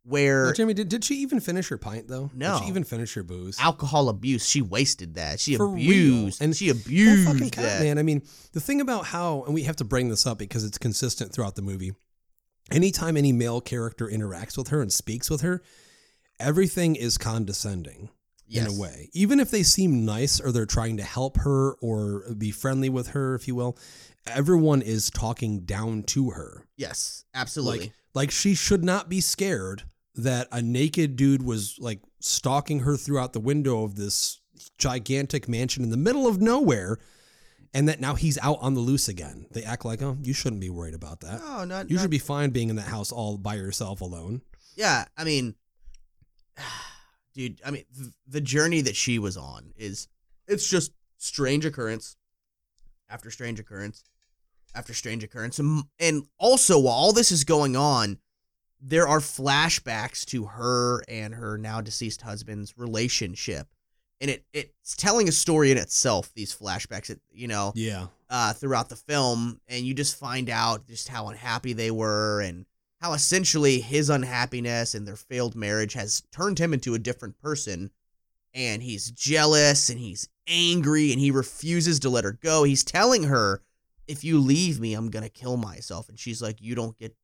Speaker 3: where
Speaker 2: Jimmy, did, did she even finish her pint though?
Speaker 3: No.
Speaker 2: Did she even finish her booze?
Speaker 3: alcohol abuse. She wasted that. She
Speaker 2: For
Speaker 3: abused
Speaker 2: And
Speaker 3: and she abused
Speaker 2: cat,
Speaker 3: that.
Speaker 2: man. I mean, the thing about how, and we have to bring this up because it's consistent throughout the movie. Anytime any male character interacts with her and speaks with her, everything is condescending
Speaker 3: Yes.
Speaker 2: in a way. Even if they seem nice or they're trying to help her or be friendly with her, if you will, everyone is talking down to her.
Speaker 3: Yes, absolutely.
Speaker 2: Like, like she should not be scared that a naked dude was like stalking her throughout the window of this gigantic mansion in the middle of nowhere and that now he's out on the loose again. They act like, "Oh, you shouldn't be worried about that.
Speaker 3: no, not,
Speaker 2: You
Speaker 3: not
Speaker 2: should be fine being in that house all by yourself alone."
Speaker 3: Yeah, I mean, dude, I mean, the journey that she was on is it's just strange occurrence after strange occurrence after strange occurrence, and, and also while all this is going on, there are flashbacks to her and her now deceased husband's relationship, and it it's telling a story in itself. These flashbacks, it, you know,
Speaker 2: Yeah.
Speaker 3: uh, throughout the film, and you just find out just how unhappy they were and how essentially his unhappiness and their failed marriage has turned him into a different person. And he's jealous and he's angry and he refuses to let her go. He's telling her, If you leave me, I'm going to kill myself. And she's like, You don't get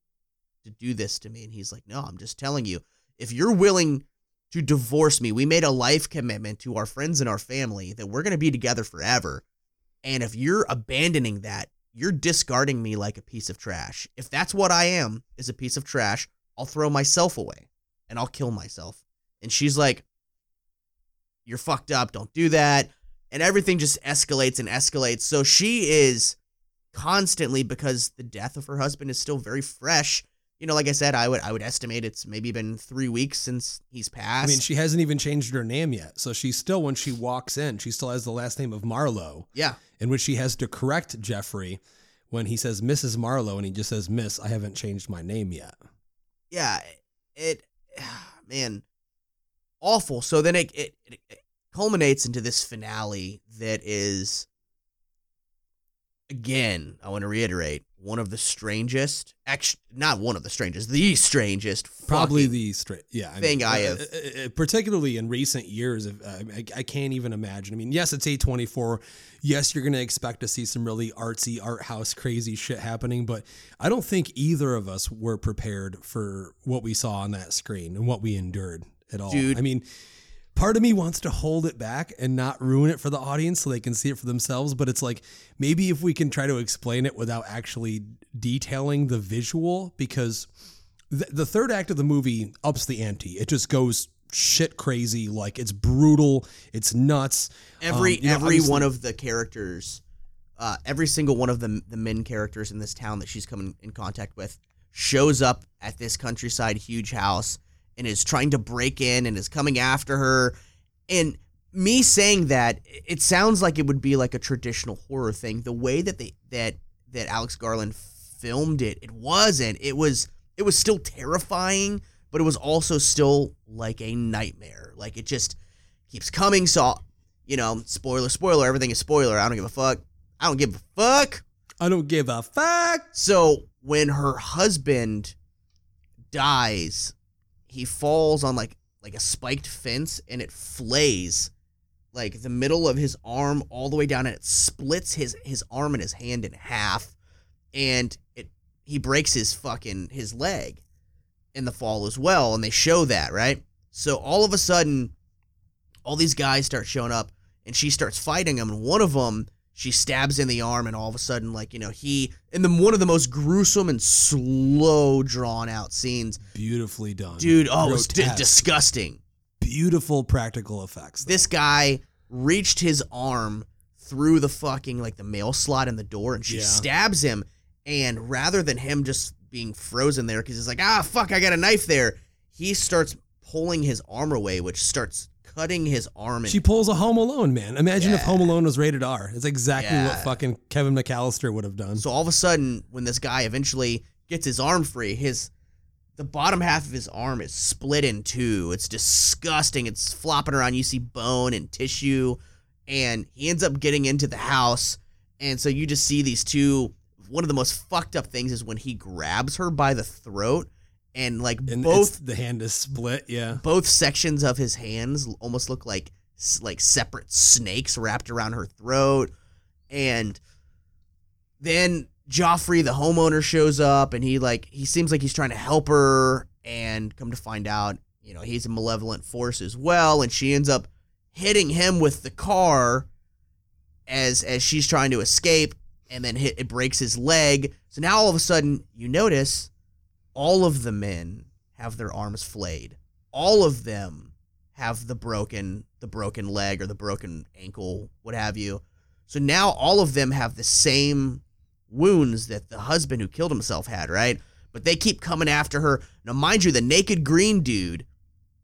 Speaker 3: to do this to me. And he's like, No, I'm just telling you, if you're willing to divorce me, we made a life commitment to our friends and our family that we're going to be together forever. And if you're abandoning that, you're discarding me like a piece of trash. If that's what I am, is a piece of trash, I'll throw myself away and I'll kill myself. And she's like, You're fucked up. Don't do that. And everything just escalates and escalates. So she is constantly, because the death of her husband is still very fresh. You know, like I said, I would I would estimate it's maybe been three weeks since he's passed.
Speaker 2: I mean, she hasn't even changed her name yet. So she's still when she walks in, she still has the last name of Marlowe.
Speaker 3: yeah.
Speaker 2: in which she has to correct Geoffrey when he says Mrs. Marlowe and he just says Miss. I haven't changed my name yet.
Speaker 3: yeah, it, man, awful. So then it, it, it culminates into this finale that is, again, I want to reiterate, one of the strangest, actually, not one of the strangest, the strangest,
Speaker 2: Probably the straight, yeah.
Speaker 3: thing I have-
Speaker 2: uh, uh, uh, particularly in recent years. Of, uh, I, I can't even imagine. I mean, yes, it's A24. Yes, you're going to expect to see some really artsy, art house, crazy shit happening, but I don't think either of us were prepared for what we saw on that screen and what we endured at all.
Speaker 3: Dude.
Speaker 2: I mean, part of me wants to hold it back and not ruin it for the audience so they can see it for themselves but it's like maybe if we can try to explain it without actually detailing the visual because th- the third act of the movie ups the ante. It just goes shit crazy like it's brutal it's nuts.
Speaker 3: Every
Speaker 2: Um, you know,
Speaker 3: every one of the characters uh, every single one of the the men characters in this town that she's coming in contact with shows up at this countryside huge house and is trying to break in and is coming after her and me saying that it sounds like it would be like a traditional horror thing the way that they that that Alex Garland filmed it it wasn't it was it was still terrifying but it was also still like a nightmare like it just keeps coming so you know, spoiler, spoiler, everything is spoiler. I don't give a fuck. I don't give a fuck.
Speaker 2: i don't give a fuck
Speaker 3: So when her husband dies, he falls on like like a spiked fence and it flays like the middle of his arm all the way down and it splits his his arm and his hand in half and it he breaks his fucking his leg in the fall as well and they show that, right? So all of a sudden all these guys start showing up and she starts fighting them and one of them she stabs in the arm, and all of a sudden, like you know, he in the one of the most gruesome and slow drawn out scenes,
Speaker 2: Beautifully done,
Speaker 3: dude. Oh, it's d- disgusting.
Speaker 2: beautiful practical effects. though.
Speaker 3: This guy reached his arm through the fucking like the mail slot in the door, and she
Speaker 2: Yeah.
Speaker 3: stabs him. And rather than him just being frozen there, because he's like, ah, fuck, I got a knife there, he starts pulling his arm away, which starts cutting his arm.
Speaker 2: She pulls a Home Alone, man. Imagine if Home Alone was rated R. It's exactly what fucking Kevin McCallister would have done.
Speaker 3: so all of a sudden, when this guy eventually gets his arm free, his the bottom half of his arm is split in two. It's disgusting. It's flopping around. You see bone and tissue, and he ends up getting into the house. And so you just see these two. One of the most fucked up things is when he grabs her by the throat, and like
Speaker 2: and
Speaker 3: both
Speaker 2: the hand is split. Yeah,
Speaker 3: both sections of his hands almost look like like separate snakes wrapped around her throat. And then Geoffrey the homeowner shows up and he like he seems like he's trying to help her. And come to find out you know he's a malevolent force as well. And she ends up hitting him with the car as as she's trying to escape. And then hit it breaks his leg. So now all of a sudden you notice all of the men have their arms flayed. All of them have the broken the broken leg or the broken ankle what have you. So now all of them have the same wounds that the husband who killed himself had right? But they keep coming after her. Now mind you the naked green dude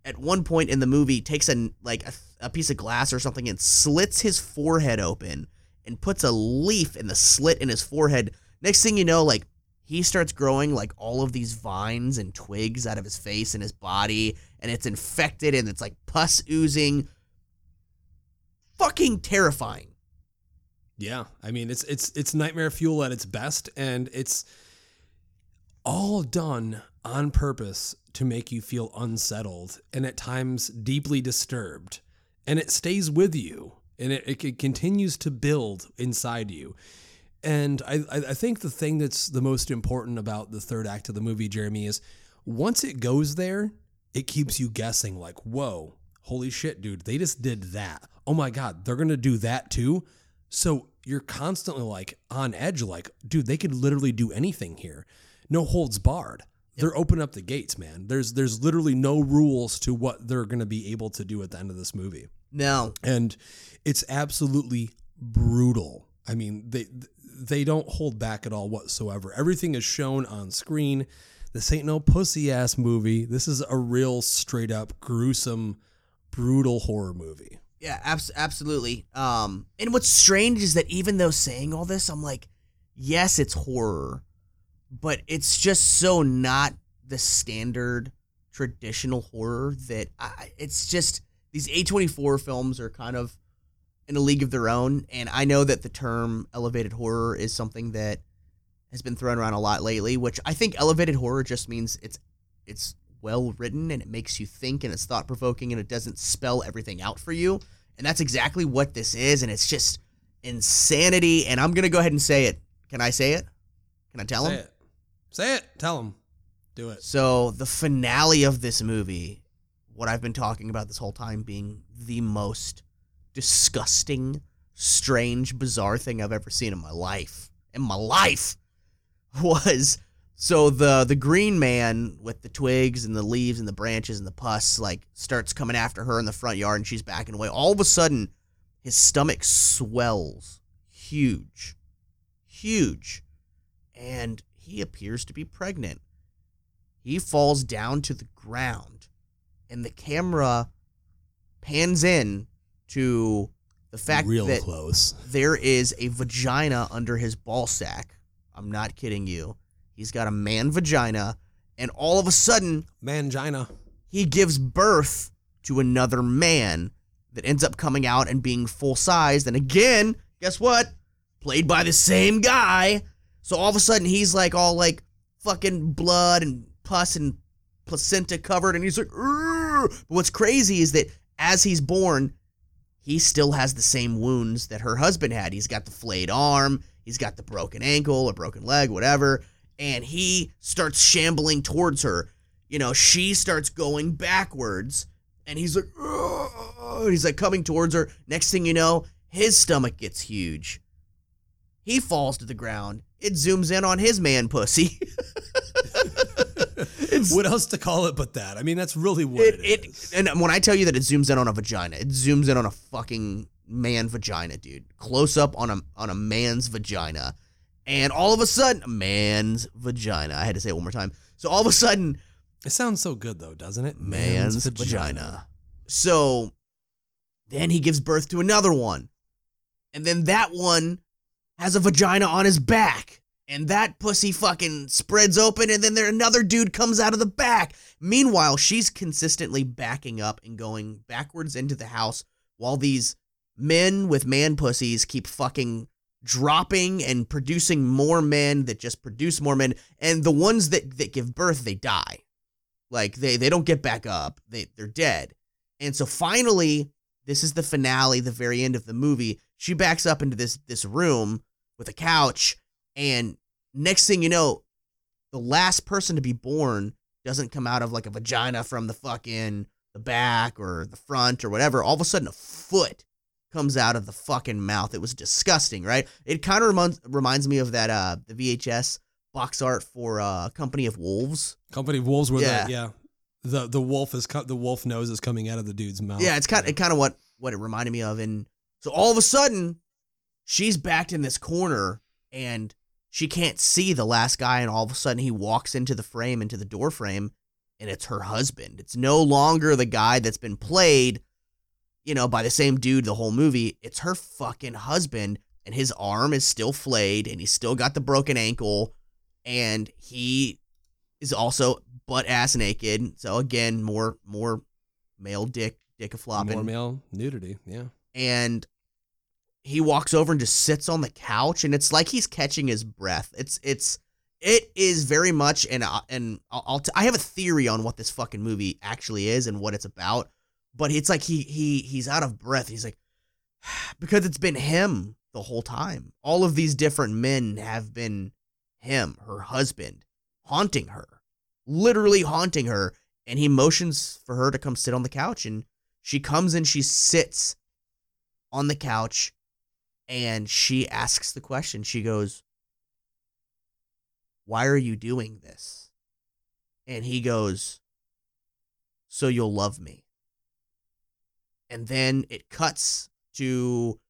Speaker 3: at one point in the movie takes a like a, a piece of glass or something and slits his forehead open and puts a leaf in the slit in his forehead. Next thing you know like he starts growing like all of these vines and twigs out of his face and his body and it's infected and it's like pus oozing fucking terrifying
Speaker 2: yeah. I mean, it's it's it's nightmare fuel at its best, and it's all done on purpose to make you feel unsettled and at times deeply disturbed, and it stays with you, and it, it, it continues to build inside you. And I, I I think the thing that's the most important about the third act of the movie, Jeremy, is once it goes there, it keeps you guessing like, whoa, holy shit, dude, they just did that. Oh my God, they're going to do that too. So you're constantly like on edge, like, dude, they could literally do anything here. No holds barred. They're opening up the gates, man. There's there's literally no rules to what they're going to be able to do at the end of this movie
Speaker 3: no
Speaker 2: and it's absolutely brutal. I mean, they they don't hold back at all whatsoever. Everything is shown on screen. This ain't no pussy ass movie. This is a real straight up gruesome, brutal horror movie.
Speaker 3: Yeah, abs- absolutely. Um, and what's strange is that even though saying all this, I'm like, yes, it's horror, but it's just so not the standard traditional horror that I, it's just these A24 films are kind of in a league of their own. And I know that the term elevated horror is something that has been thrown around a lot lately, which I think elevated horror just means it's it's well written and it makes you think and it's thought provoking and it doesn't spell everything out for you. And that's exactly what this is. And it's just insanity. And I'm gonna go ahead and say it. Can I say it? Can I tell
Speaker 2: Say
Speaker 3: him?
Speaker 2: it. Say it. Tell him. Do it.
Speaker 3: So the finale of this movie, what I've been talking about this whole time being the most disgusting, strange, bizarre thing I've ever seen in my life. In my life was so the the green man with the twigs and the leaves and the branches and the pus like starts coming after her in the front yard and she's backing away. All of a sudden, his stomach swells huge. Huge. And he appears to be pregnant he falls down to the ground and the camera pans in to the fact
Speaker 2: Real
Speaker 3: that
Speaker 2: close.
Speaker 3: there is a vagina under his ball sack. I'm not kidding you. He's got a man vagina and all of a sudden
Speaker 2: Mangina.
Speaker 3: he gives birth to another man that ends up coming out and being full sized. And again, guess what? Played by the same guy. So all of a sudden he's like all like fucking blood and pus and placenta covered, and he's like, "Urgh." but what's crazy is that as he's born, he still has the same wounds that her husband had. He's got the flayed arm, he's got the broken ankle or broken leg, whatever, and he starts shambling towards her. You know, she starts going backwards, and he's like, and he's like coming towards her. Next thing you know, his stomach gets huge. He falls to the ground. It zooms in on his man pussy. it's
Speaker 2: what else to call it but that? I mean, that's really what
Speaker 3: it,
Speaker 2: it
Speaker 3: it
Speaker 2: is.
Speaker 3: and when I tell you that it zooms in on a vagina, it zooms in on a fucking man vagina, dude. Close up on a on a man's vagina. And all of a sudden, a man's vagina. I had to say it one more time. So all of a sudden,
Speaker 2: It sounds so good though, doesn't it?
Speaker 3: man's, vagina. So then he gives birth to another one. And then that one has a vagina on his back. And that pussy fucking spreads open, and then there another dude comes out of the back. Meanwhile, she's consistently backing up and going backwards into the house while these men with man pussies keep fucking dropping and producing more men that just produce more men. And the ones that, that give birth, they die. Like they they don't get back up. They they're dead. And so finally, this is the finale, the very end of the movie. She backs up into this this room with a couch, and next thing you know, the last person to be born doesn't come out of like a vagina from the fucking the back or the front or whatever. All of a sudden, a foot comes out of the fucking mouth. It was disgusting, right? It kind of reminds reminds me of that uh the VHS box art for uh Company of Wolves.
Speaker 2: Company of Wolves where
Speaker 3: Yeah.
Speaker 2: the yeah. The the wolf is co- the wolf nose is coming out of the dude's mouth.
Speaker 3: Yeah, it's kind of, kind of what what it reminded me of. And so all of a sudden, she's backed in this corner and she can't see the last guy. And all of a sudden, he walks into the frame, into the door frame, and it's her husband. It's no longer the guy that's been played, you know, by the same dude the whole movie. It's her fucking husband, and his arm is still flayed, and he's still got the broken ankle, and he is also butt ass naked. So again, more more male dick dick a flopping
Speaker 2: more male nudity. Yeah.
Speaker 3: and he walks over and just sits on the couch and it's like he's catching his breath. It's it's it is very much and I- uh, and I'll t- I have a theory on what this fucking movie actually is and what it's about but it's like he he he's out of breath. He's like because it's been him the whole time. All of these different men have been him her husband haunting her literally haunting her and he motions for her to come sit on the couch and she comes and she sits on the couch and she asks the question. She goes, Why are you doing this? And he goes, So you'll love me. And then it cuts to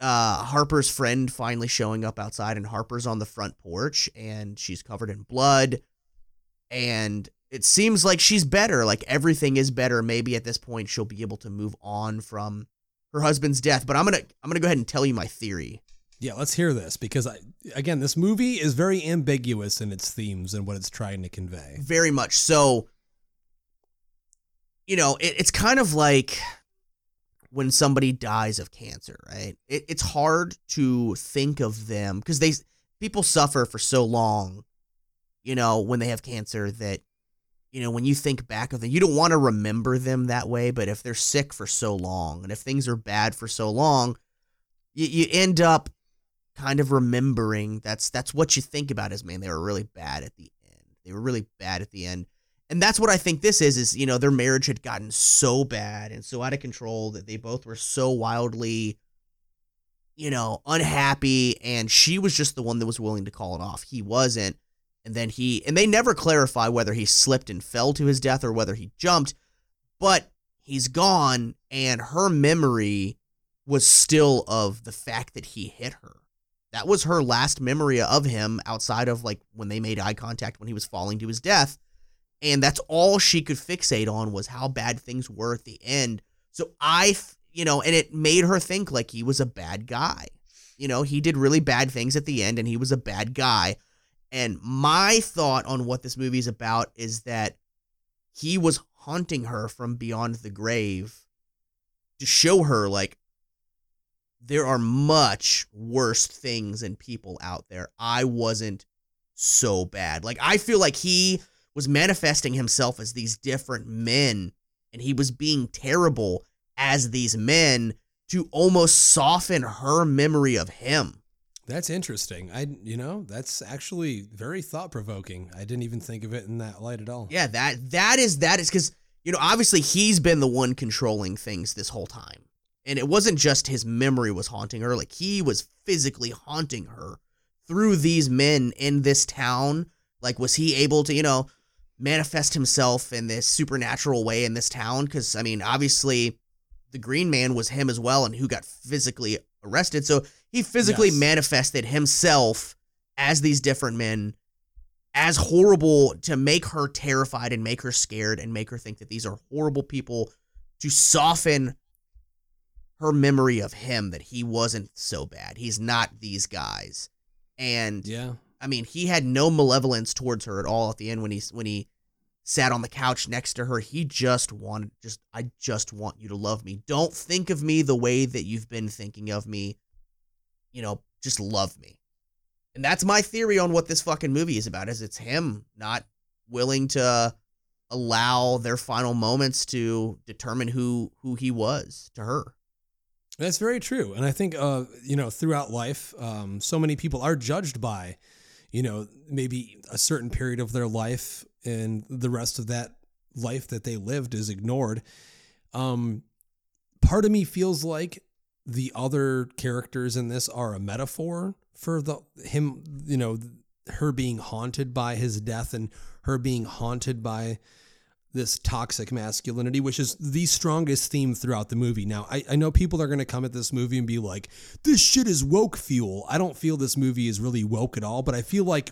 Speaker 3: uh, Harper's friend finally showing up outside, and Harper's on the front porch and she's covered in blood. And it seems like she's better. Like everything is better. Maybe at this point she'll be able to move on from her husband's death. But I'm gonna I'm gonna go ahead and tell you my theory.
Speaker 2: Yeah, let's hear this because I again this movie is very ambiguous in its themes and what it's trying to convey.
Speaker 3: Very much so. You know, it, it's kind of like when somebody dies of cancer, right? It, it's hard to think of them because they people suffer for so long. You know, when they have cancer, that you know when you think back of them, you don't want to remember them that way. But if they're sick for so long, and if things are bad for so long, you, you end up kind of remembering that's that's what you think about as man they were really bad at the end. They were really bad at the end. And that's what i think this is is you know their marriage had gotten so bad and so out of control that they both were so wildly you know unhappy and she was just the one that was willing to call it off. He wasn't and then he and they never clarify whether he slipped and fell to his death or whether he jumped but he's gone and her memory was still of the fact that he hit her. That was her last memory of him outside of like when they made eye contact when he was falling to his death. And that's all she could fixate on was how bad things were at the end. So i you know and it made her think like he was a bad guy. You know he did really bad things at the end and he was a bad guy and my thought on what this movie is about is that he was haunting her from beyond the grave to show her like there are much worse things and people out there. I wasn't so bad. Like I feel like he was manifesting himself as these different men and he was being terrible as these men to almost soften her memory of him.
Speaker 2: That's interesting. I you know, that's actually very thought provoking. I didn't even think of it in that light at all.
Speaker 3: Yeah, that that is that is cuz you know, obviously he's been the one controlling things this whole time. And it wasn't just his memory was haunting her, like he was physically haunting her through these men in this town. Like, was he able to, you know, manifest himself in this supernatural way in this town? Because, I mean, obviously, the Green Man was him as well, and who got physically arrested. So he physically
Speaker 2: Yes.
Speaker 3: manifested himself as these different men as horrible to make her terrified and make her scared and make her think that these are horrible people to soften her memory of him that he wasn't so bad. He's not these guys. And
Speaker 2: Yeah.
Speaker 3: I mean, he had no malevolence towards her at all at the end when he when he sat on the couch next to her. He just wanted just I just want you to love me. Don't think of me the way that you've been thinking of me. You know, just love me. And that's my theory on what this fucking movie is about is it's him not willing to allow their final moments to determine who who he was to her.
Speaker 2: That's very true. And I think, uh, you know, throughout life, um, so many people are judged by, you know, maybe a certain period of their life and the rest of that life that they lived is ignored. Um, part of me feels like the other characters in this are a metaphor for the him, you know, her being haunted by his death and her being haunted by this toxic masculinity, which is the strongest theme throughout the movie. Now, I, I know people are going to come at this movie and be like, this shit is woke fuel. I don't feel this movie is really woke at all, but I feel like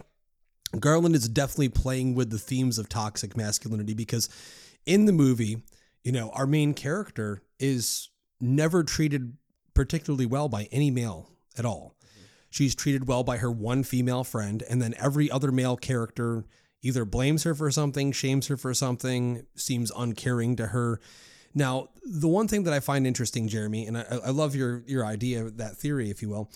Speaker 2: Garland is definitely playing with the themes of toxic masculinity because in the movie, you know, our main character is never treated particularly well by any male at all. She's treated well by her one female friend, and then every other male character either blames her for something, shames her for something, seems uncaring to her. Now, the one thing that I find interesting, Jeremy, and I, I love your your idea, that theory, if you will.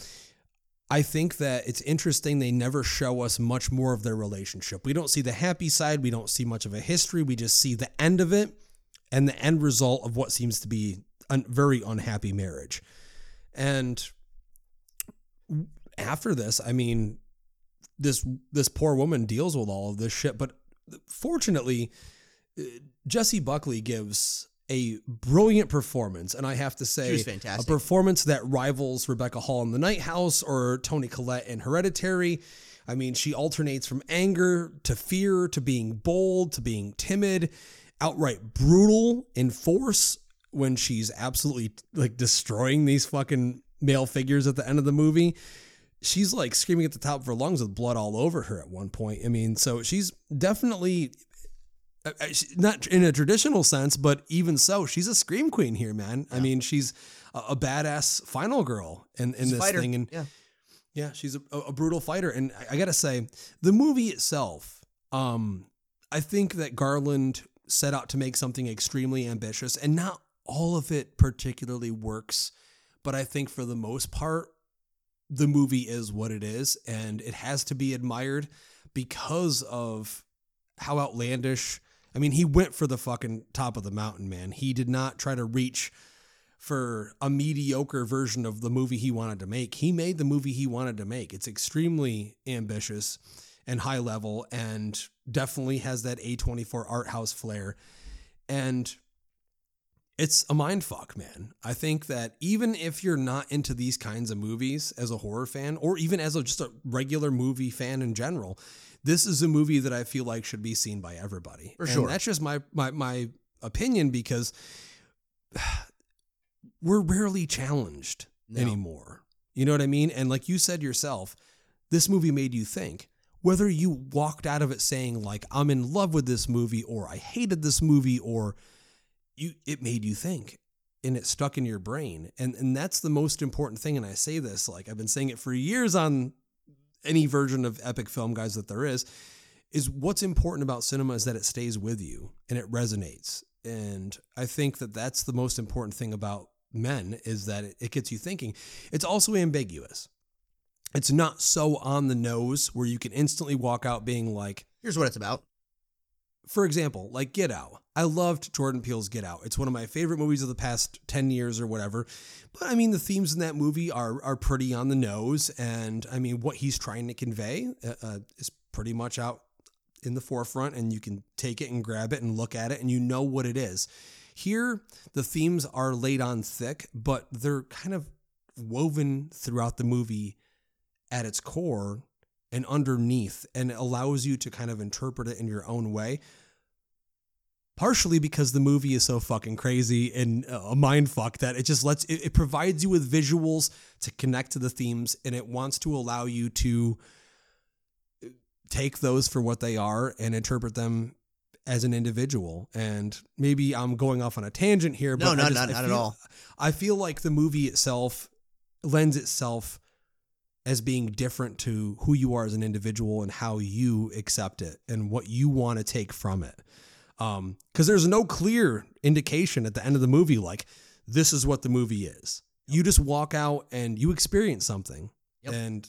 Speaker 2: I think that it's interesting they never show us much more of their relationship. We don't see the happy side, we don't see much of a history, we just see the end of it and the end result of what seems to be a very unhappy marriage. And after this, I mean, this this poor woman deals with all of this shit, but fortunately, uh, Jessie Buckley gives a brilliant performance, and I have to say, a performance that rivals Rebecca Hall in The Night House or Toni Collette in Hereditary. I mean, she alternates from anger to fear to being bold to being timid, outright brutal in force when she's absolutely like destroying these fucking male figures at the end of the movie. She's like screaming at the top of her lungs with blood all over her at one point. I mean, so she's definitely not in a traditional sense, but even so, she's a scream queen here, man. I mean, she's a, a badass final girl in, in
Speaker 3: She's
Speaker 2: this thing, and
Speaker 3: yeah.
Speaker 2: yeah, she's a, a brutal fighter, and I, I gotta say, the movie itself, um, I think that Garland set out to make something extremely ambitious, and not all of it particularly works, but I think for the most part, the movie is what it is, and it has to be admired because of how outlandish. I mean, he went for the fucking top of the mountain, man. He did not try to reach for a mediocre version of the movie he wanted to make. He made the movie he wanted to make. It's extremely ambitious and high level and definitely has that A24 art house flair. And it's a mind fuck, man. I think that even if you're not into these kinds of movies as a horror fan, or even as a, just a regular movie fan in general, this is a movie that I feel like should be seen by everybody.
Speaker 3: For
Speaker 2: And
Speaker 3: sure.
Speaker 2: that's just my my my opinion because we're rarely challenged
Speaker 3: No.
Speaker 2: anymore. You know what I mean? And like you said yourself, this movie made you think. Whether you walked out of it saying like I'm in love with this movie or I hated this movie or you it made you think and it stuck in your brain. And and that's the most important thing and I say this like I've been saying it for years on any version of epic film guys that there is is what's important about cinema is that it stays with you and it resonates. And I think that that's the most important thing about men is that it, it gets you thinking. It's also ambiguous. It's not so on the nose where you can instantly walk out being like,
Speaker 3: Here's what it's about.
Speaker 2: for example, like Get Out. I loved Jordan Peele's Get Out. It's one of my favorite movies of the past 10 years or whatever. But I mean, the themes in that movie are are pretty on the nose. And I mean, what he's trying to convey uh, uh, is pretty much out in the forefront. And you can take it and grab it and look at it and you know what it is. Here, the themes are laid on thick, but they're kind of woven throughout the movie at its core and underneath, and allows you to kind of interpret it in your own way. Partially because the movie is so fucking crazy and uh, a mind fuck that it just lets it, it provides you with visuals to connect to the themes, and it wants to allow you to uh, take those for what they are and interpret them as an individual. And maybe I'm going off on a tangent here, but
Speaker 3: no,
Speaker 2: just,
Speaker 3: not- not at all.
Speaker 2: I feel like the movie itself lends itself as being different to who you are as an individual and how you accept it and what you want to take from it. Um, because there's no clear indication at the end of the movie, like this is what the movie is. You just walk out and you experience something,
Speaker 3: Yep.
Speaker 2: and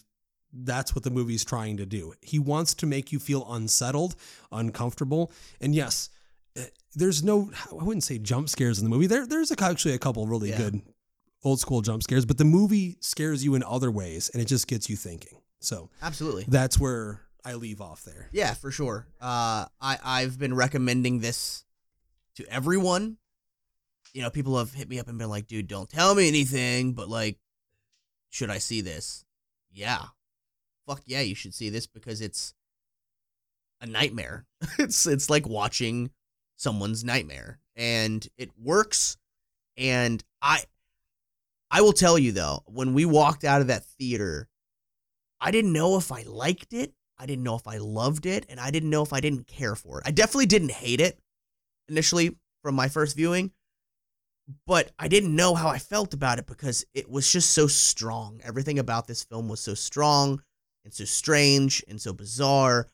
Speaker 2: that's what the movie's trying to do. He wants to make you feel unsettled, uncomfortable, and yes, eh, there's no I wouldn't say jump scares in the movie. There there's actually a couple really
Speaker 3: Yeah.
Speaker 2: good old school jump scares, but the movie scares you in other ways, and it just gets you thinking. So
Speaker 3: Absolutely.
Speaker 2: that's where I leave off there.
Speaker 3: Yeah, for sure. Uh, I I've been recommending this to everyone. You know, people have hit me up and been like, "Dude, don't tell me anything," but like, should I see this? Yeah, fuck yeah, you should see this because it's a nightmare. it's it's like watching someone's nightmare, and it works. And I I will tell you though, when we walked out of that theater, I didn't know if I liked it. I didn't know if I loved it, and I didn't know if I didn't care for it. I definitely didn't hate it initially from my first viewing, but I didn't know how I felt about it because it was just so strong. Everything about this film was so strong and so strange and so bizarre.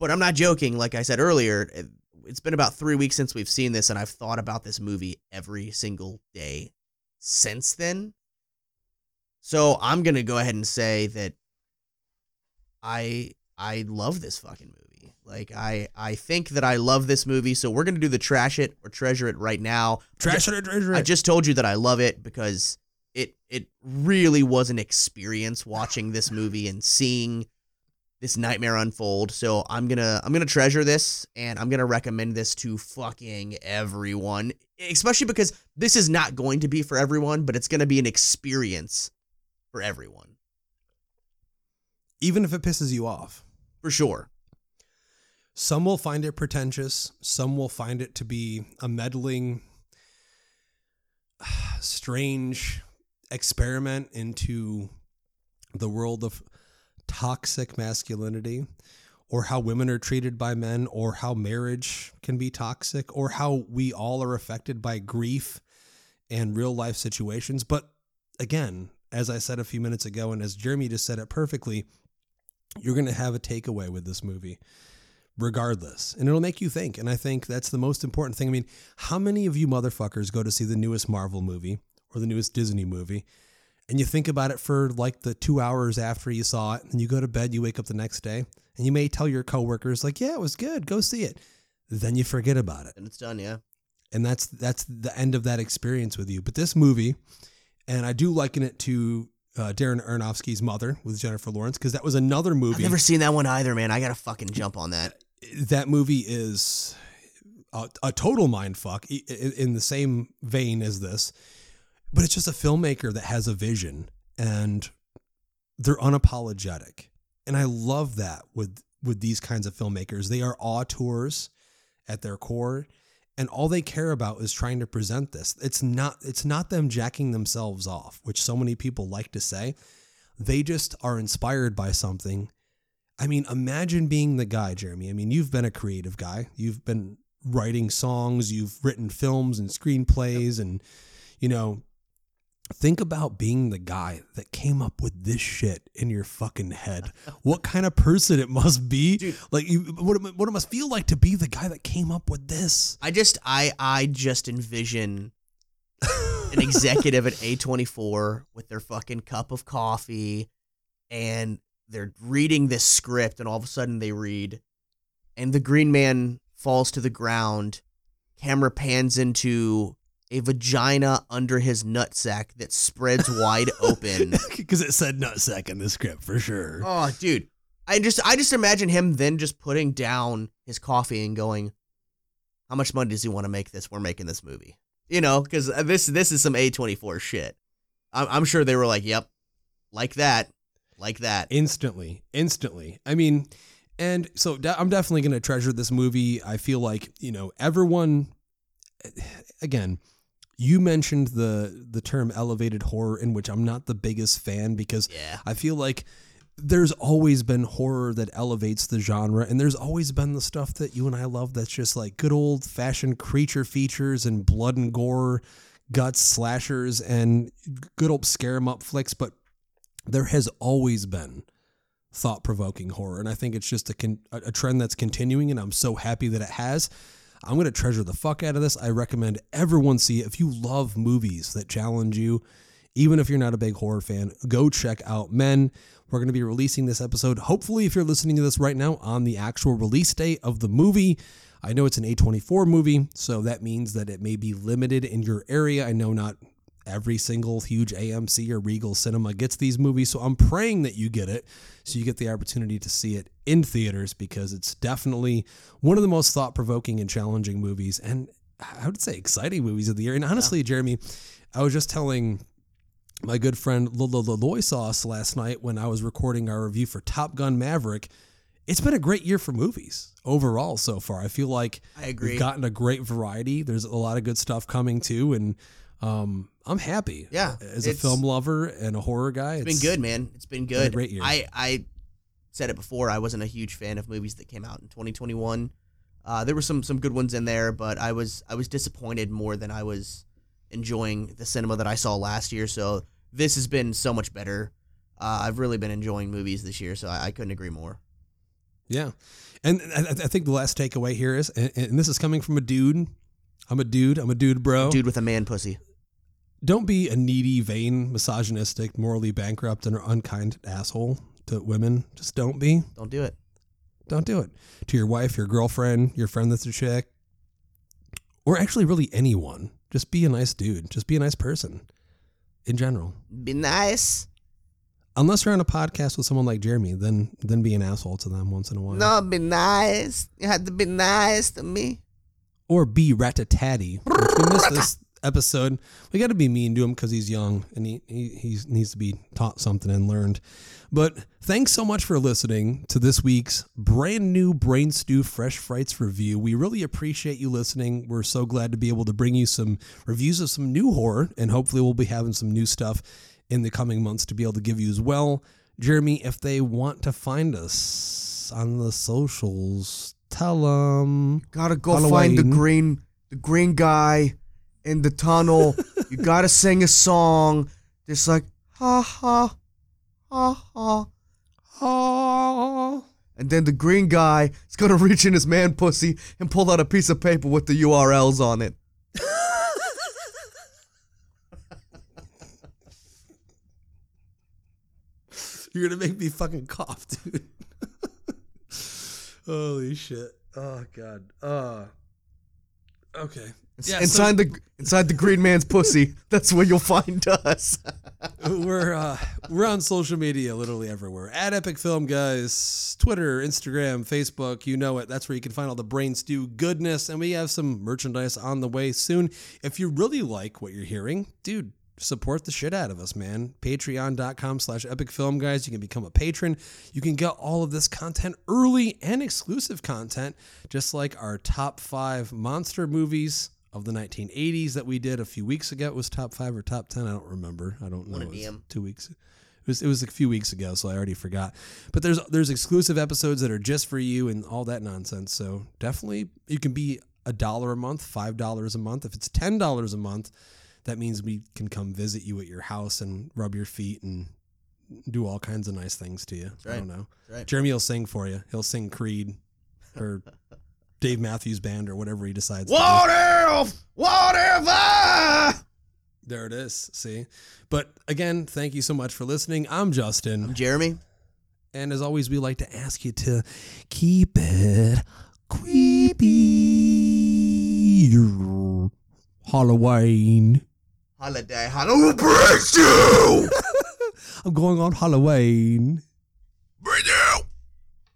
Speaker 3: But I'm not joking. Like I said earlier, it- it's been about three weeks since we've seen this, and I've thought about this movie every single day since then. So I'm gonna go ahead and say that I I love this fucking movie. Like I I think that I love this movie. So we're gonna do the trash it or treasure it right now.
Speaker 2: Trash it or treasure it.
Speaker 3: I just told you that I love it because it it really was an experience watching this movie and seeing this nightmare unfold. So I'm gonna I'm gonna treasure this and I'm gonna recommend this to fucking everyone. Especially because this is not going to be for everyone, but it's gonna be an experience for everyone.
Speaker 2: Even if it pisses you off.
Speaker 3: For sure.
Speaker 2: Some will find it pretentious. Some will find it to be a meddling, strange experiment into the world of toxic masculinity, or how women are treated by men, or how marriage can be toxic, or how we all are affected by grief and real life situations. But again, as I said a few minutes ago, and as Jeremy just said it perfectly, you're going to have a takeaway with this movie regardless. And it'll make you think. And I think that's the most important thing. I mean, how many of you motherfuckers go to see the newest Marvel movie or the newest Disney movie and you think about it for like the two hours after you saw it and you go to bed, you wake up the next day and you may tell your coworkers, like, yeah, it was good, go see it. Then you forget about it
Speaker 3: And it's done, yeah.
Speaker 2: and that's that's the end of that experience with you. But this movie, and I do liken it to uh, Darren Aronofsky's Mother with Jennifer Lawrence because that was another movie.
Speaker 3: I've never seen that one either, man. I gotta fucking jump on that.
Speaker 2: that movie is a, a total mind fuck in the same vein as this, but it's just a filmmaker that has a vision and they're unapologetic, and I love that with with these kinds of filmmakers. They are auteurs at their core, and all they care about is trying to present this. It's not it's not them jacking themselves off, which so many people like to say. They just are inspired by something I mean, imagine being the guy, Jeremy. I mean, you've been a creative guy. You've been writing songs, you've written films and screenplays, and, you know, think about being the guy that came up with this shit in your fucking head. what kind of person it must be?
Speaker 3: Dude.
Speaker 2: Like, you, what, it, what it must feel like to be the guy that came up with this.
Speaker 3: I just I I just envision an executive at A24 with their fucking cup of coffee and they're reading this script and all of a sudden they read and the green man falls to the ground camera pans into a vagina under his nutsack that spreads wide open
Speaker 2: Because it said nutsack in the script for sure.
Speaker 3: oh dude i just i just imagine him then just putting down his coffee and going how much money does he want to make this? We're making this movie. You know, because uh, this this is some A24 shit. I'm, I'm sure they were like, yep, like that, like that.
Speaker 2: instantly instantly i mean and so de- i'm definitely going to treasure this movie i feel like you know everyone eh, again you mentioned the the term elevated horror in which i'm not the biggest fan because
Speaker 3: Yeah.
Speaker 2: i feel like there's always been horror that elevates the genre and there's always been the stuff that you and i love that's just like good old fashioned creature features and blood and gore guts slashers and good old scare 'em up flicks but there has always been thought provoking horror. And I think it's just a, con- a a trend that's continuing. And I'm so happy that it has. I'm going to treasure the fuck out of this. I recommend everyone see it. If you love movies that challenge you, even if you're not a big horror fan, go check out Men. We're going to be releasing this episode, hopefully, if you're listening to this right now, on the actual release date of the movie. I know it's an A24 movie, so that means that it may be limited in your area. I know not every single huge AMC or Regal cinema gets these movies. So I'm praying that you get it so you get the opportunity to see it in theaters because it's definitely one of the most thought provoking and challenging movies and I would say exciting movies of the year. And honestly, Jeremy, I was just telling my good friend Loy Sauce last night when I was recording our review for Top Gun Maverick. It's been a great year for movies overall so far. I feel like
Speaker 3: I agree.
Speaker 2: we've gotten a great variety. There's a lot of good stuff coming too, and um, I'm happy.
Speaker 3: Yeah,
Speaker 2: as a film lover and a horror guy,
Speaker 3: It's been good, man. It's been good.
Speaker 2: great year.
Speaker 3: I I said it before. I wasn't a huge fan of movies that came out in 2021. Uh, there were some some good ones in there, but I was I was disappointed more than I was enjoying the cinema that I saw last year. So this has been so much better. Uh, I've really been enjoying movies this year, so I, I couldn't agree more.
Speaker 2: Yeah, and I, I think the last takeaway here is, and, and this is coming from a dude. I'm a dude. I'm a dude, bro.
Speaker 3: Dude with a man pussy.
Speaker 2: Don't be a needy, vain, misogynistic, morally bankrupt, and unkind asshole to women. Just don't be.
Speaker 3: Don't do it.
Speaker 2: Don't do it to your wife, your girlfriend, your friend that's a chick, or actually really anyone. Just be a nice dude. Just be a nice person in general.
Speaker 3: Be nice.
Speaker 2: Unless you're on a podcast with someone like Jeremy, then then be an asshole to them once in a while.
Speaker 3: No, be nice. You have to be nice to me.
Speaker 2: Or be rat-a-tatty. If we missed this episode, we got to be mean to him because he's young and he, he he needs to be taught something and learned. But thanks so much for listening to this week's brand new Brain Stew Fresh Frights review. We really appreciate you listening. We're so glad to be able to bring you some reviews of some new horror, and hopefully, we'll be having some new stuff in the coming months to be able to give you as well. Jeremy, if they want to find us on the socials, tell them.
Speaker 4: Gotta go find the green, the green guy in the tunnel. you gotta sing a song. Just like ha ha, ha ha.
Speaker 2: ha.
Speaker 4: And then the green guy is gonna reach in his man pussy and pull out a piece of paper with the URLs on it.
Speaker 2: You're gonna make me fucking cough, dude. Holy shit. Oh god. Uh okay. Yeah, so
Speaker 4: inside the inside the green man's pussy. That's where you'll find us.
Speaker 2: we're uh we're on social media literally everywhere. At Epic Film Guys, Twitter, Instagram, Facebook, you know it. That's where you can find all the brain stew goodness. And we have some merchandise on the way soon. If you really like what you're hearing, dude, support the shit out of us, man. Patreon.com slash epic film guys. You can become a patron. You can get all of this content early and exclusive content, just like our top five monster movies of the 1980s that we did a few weeks ago. It was top five or top 10. I don't remember. I don't know.
Speaker 3: One
Speaker 2: It
Speaker 3: of
Speaker 2: was two weeks. It was, it was a few weeks ago, so I already forgot. But there's there's exclusive episodes that are just for you and all that nonsense. So definitely you can be a dollar a month, five dollars a month. If it's ten dollars a month, that means we can come visit you at your house and rub your feet and do all kinds of nice things to you. I don't know.
Speaker 3: Right.
Speaker 2: Jeremy will sing for you. He'll sing Creed or Dave Matthews Band or whatever he decides. to do.
Speaker 4: if? What if I?
Speaker 2: There it is. See? But again, thank you so much for listening. I'm Justin.
Speaker 3: I'm Jeremy.
Speaker 2: And as always, we like to ask you to keep it creepy. Halloween.
Speaker 3: Holiday. Halloween. You.
Speaker 2: I'm going on Halloween.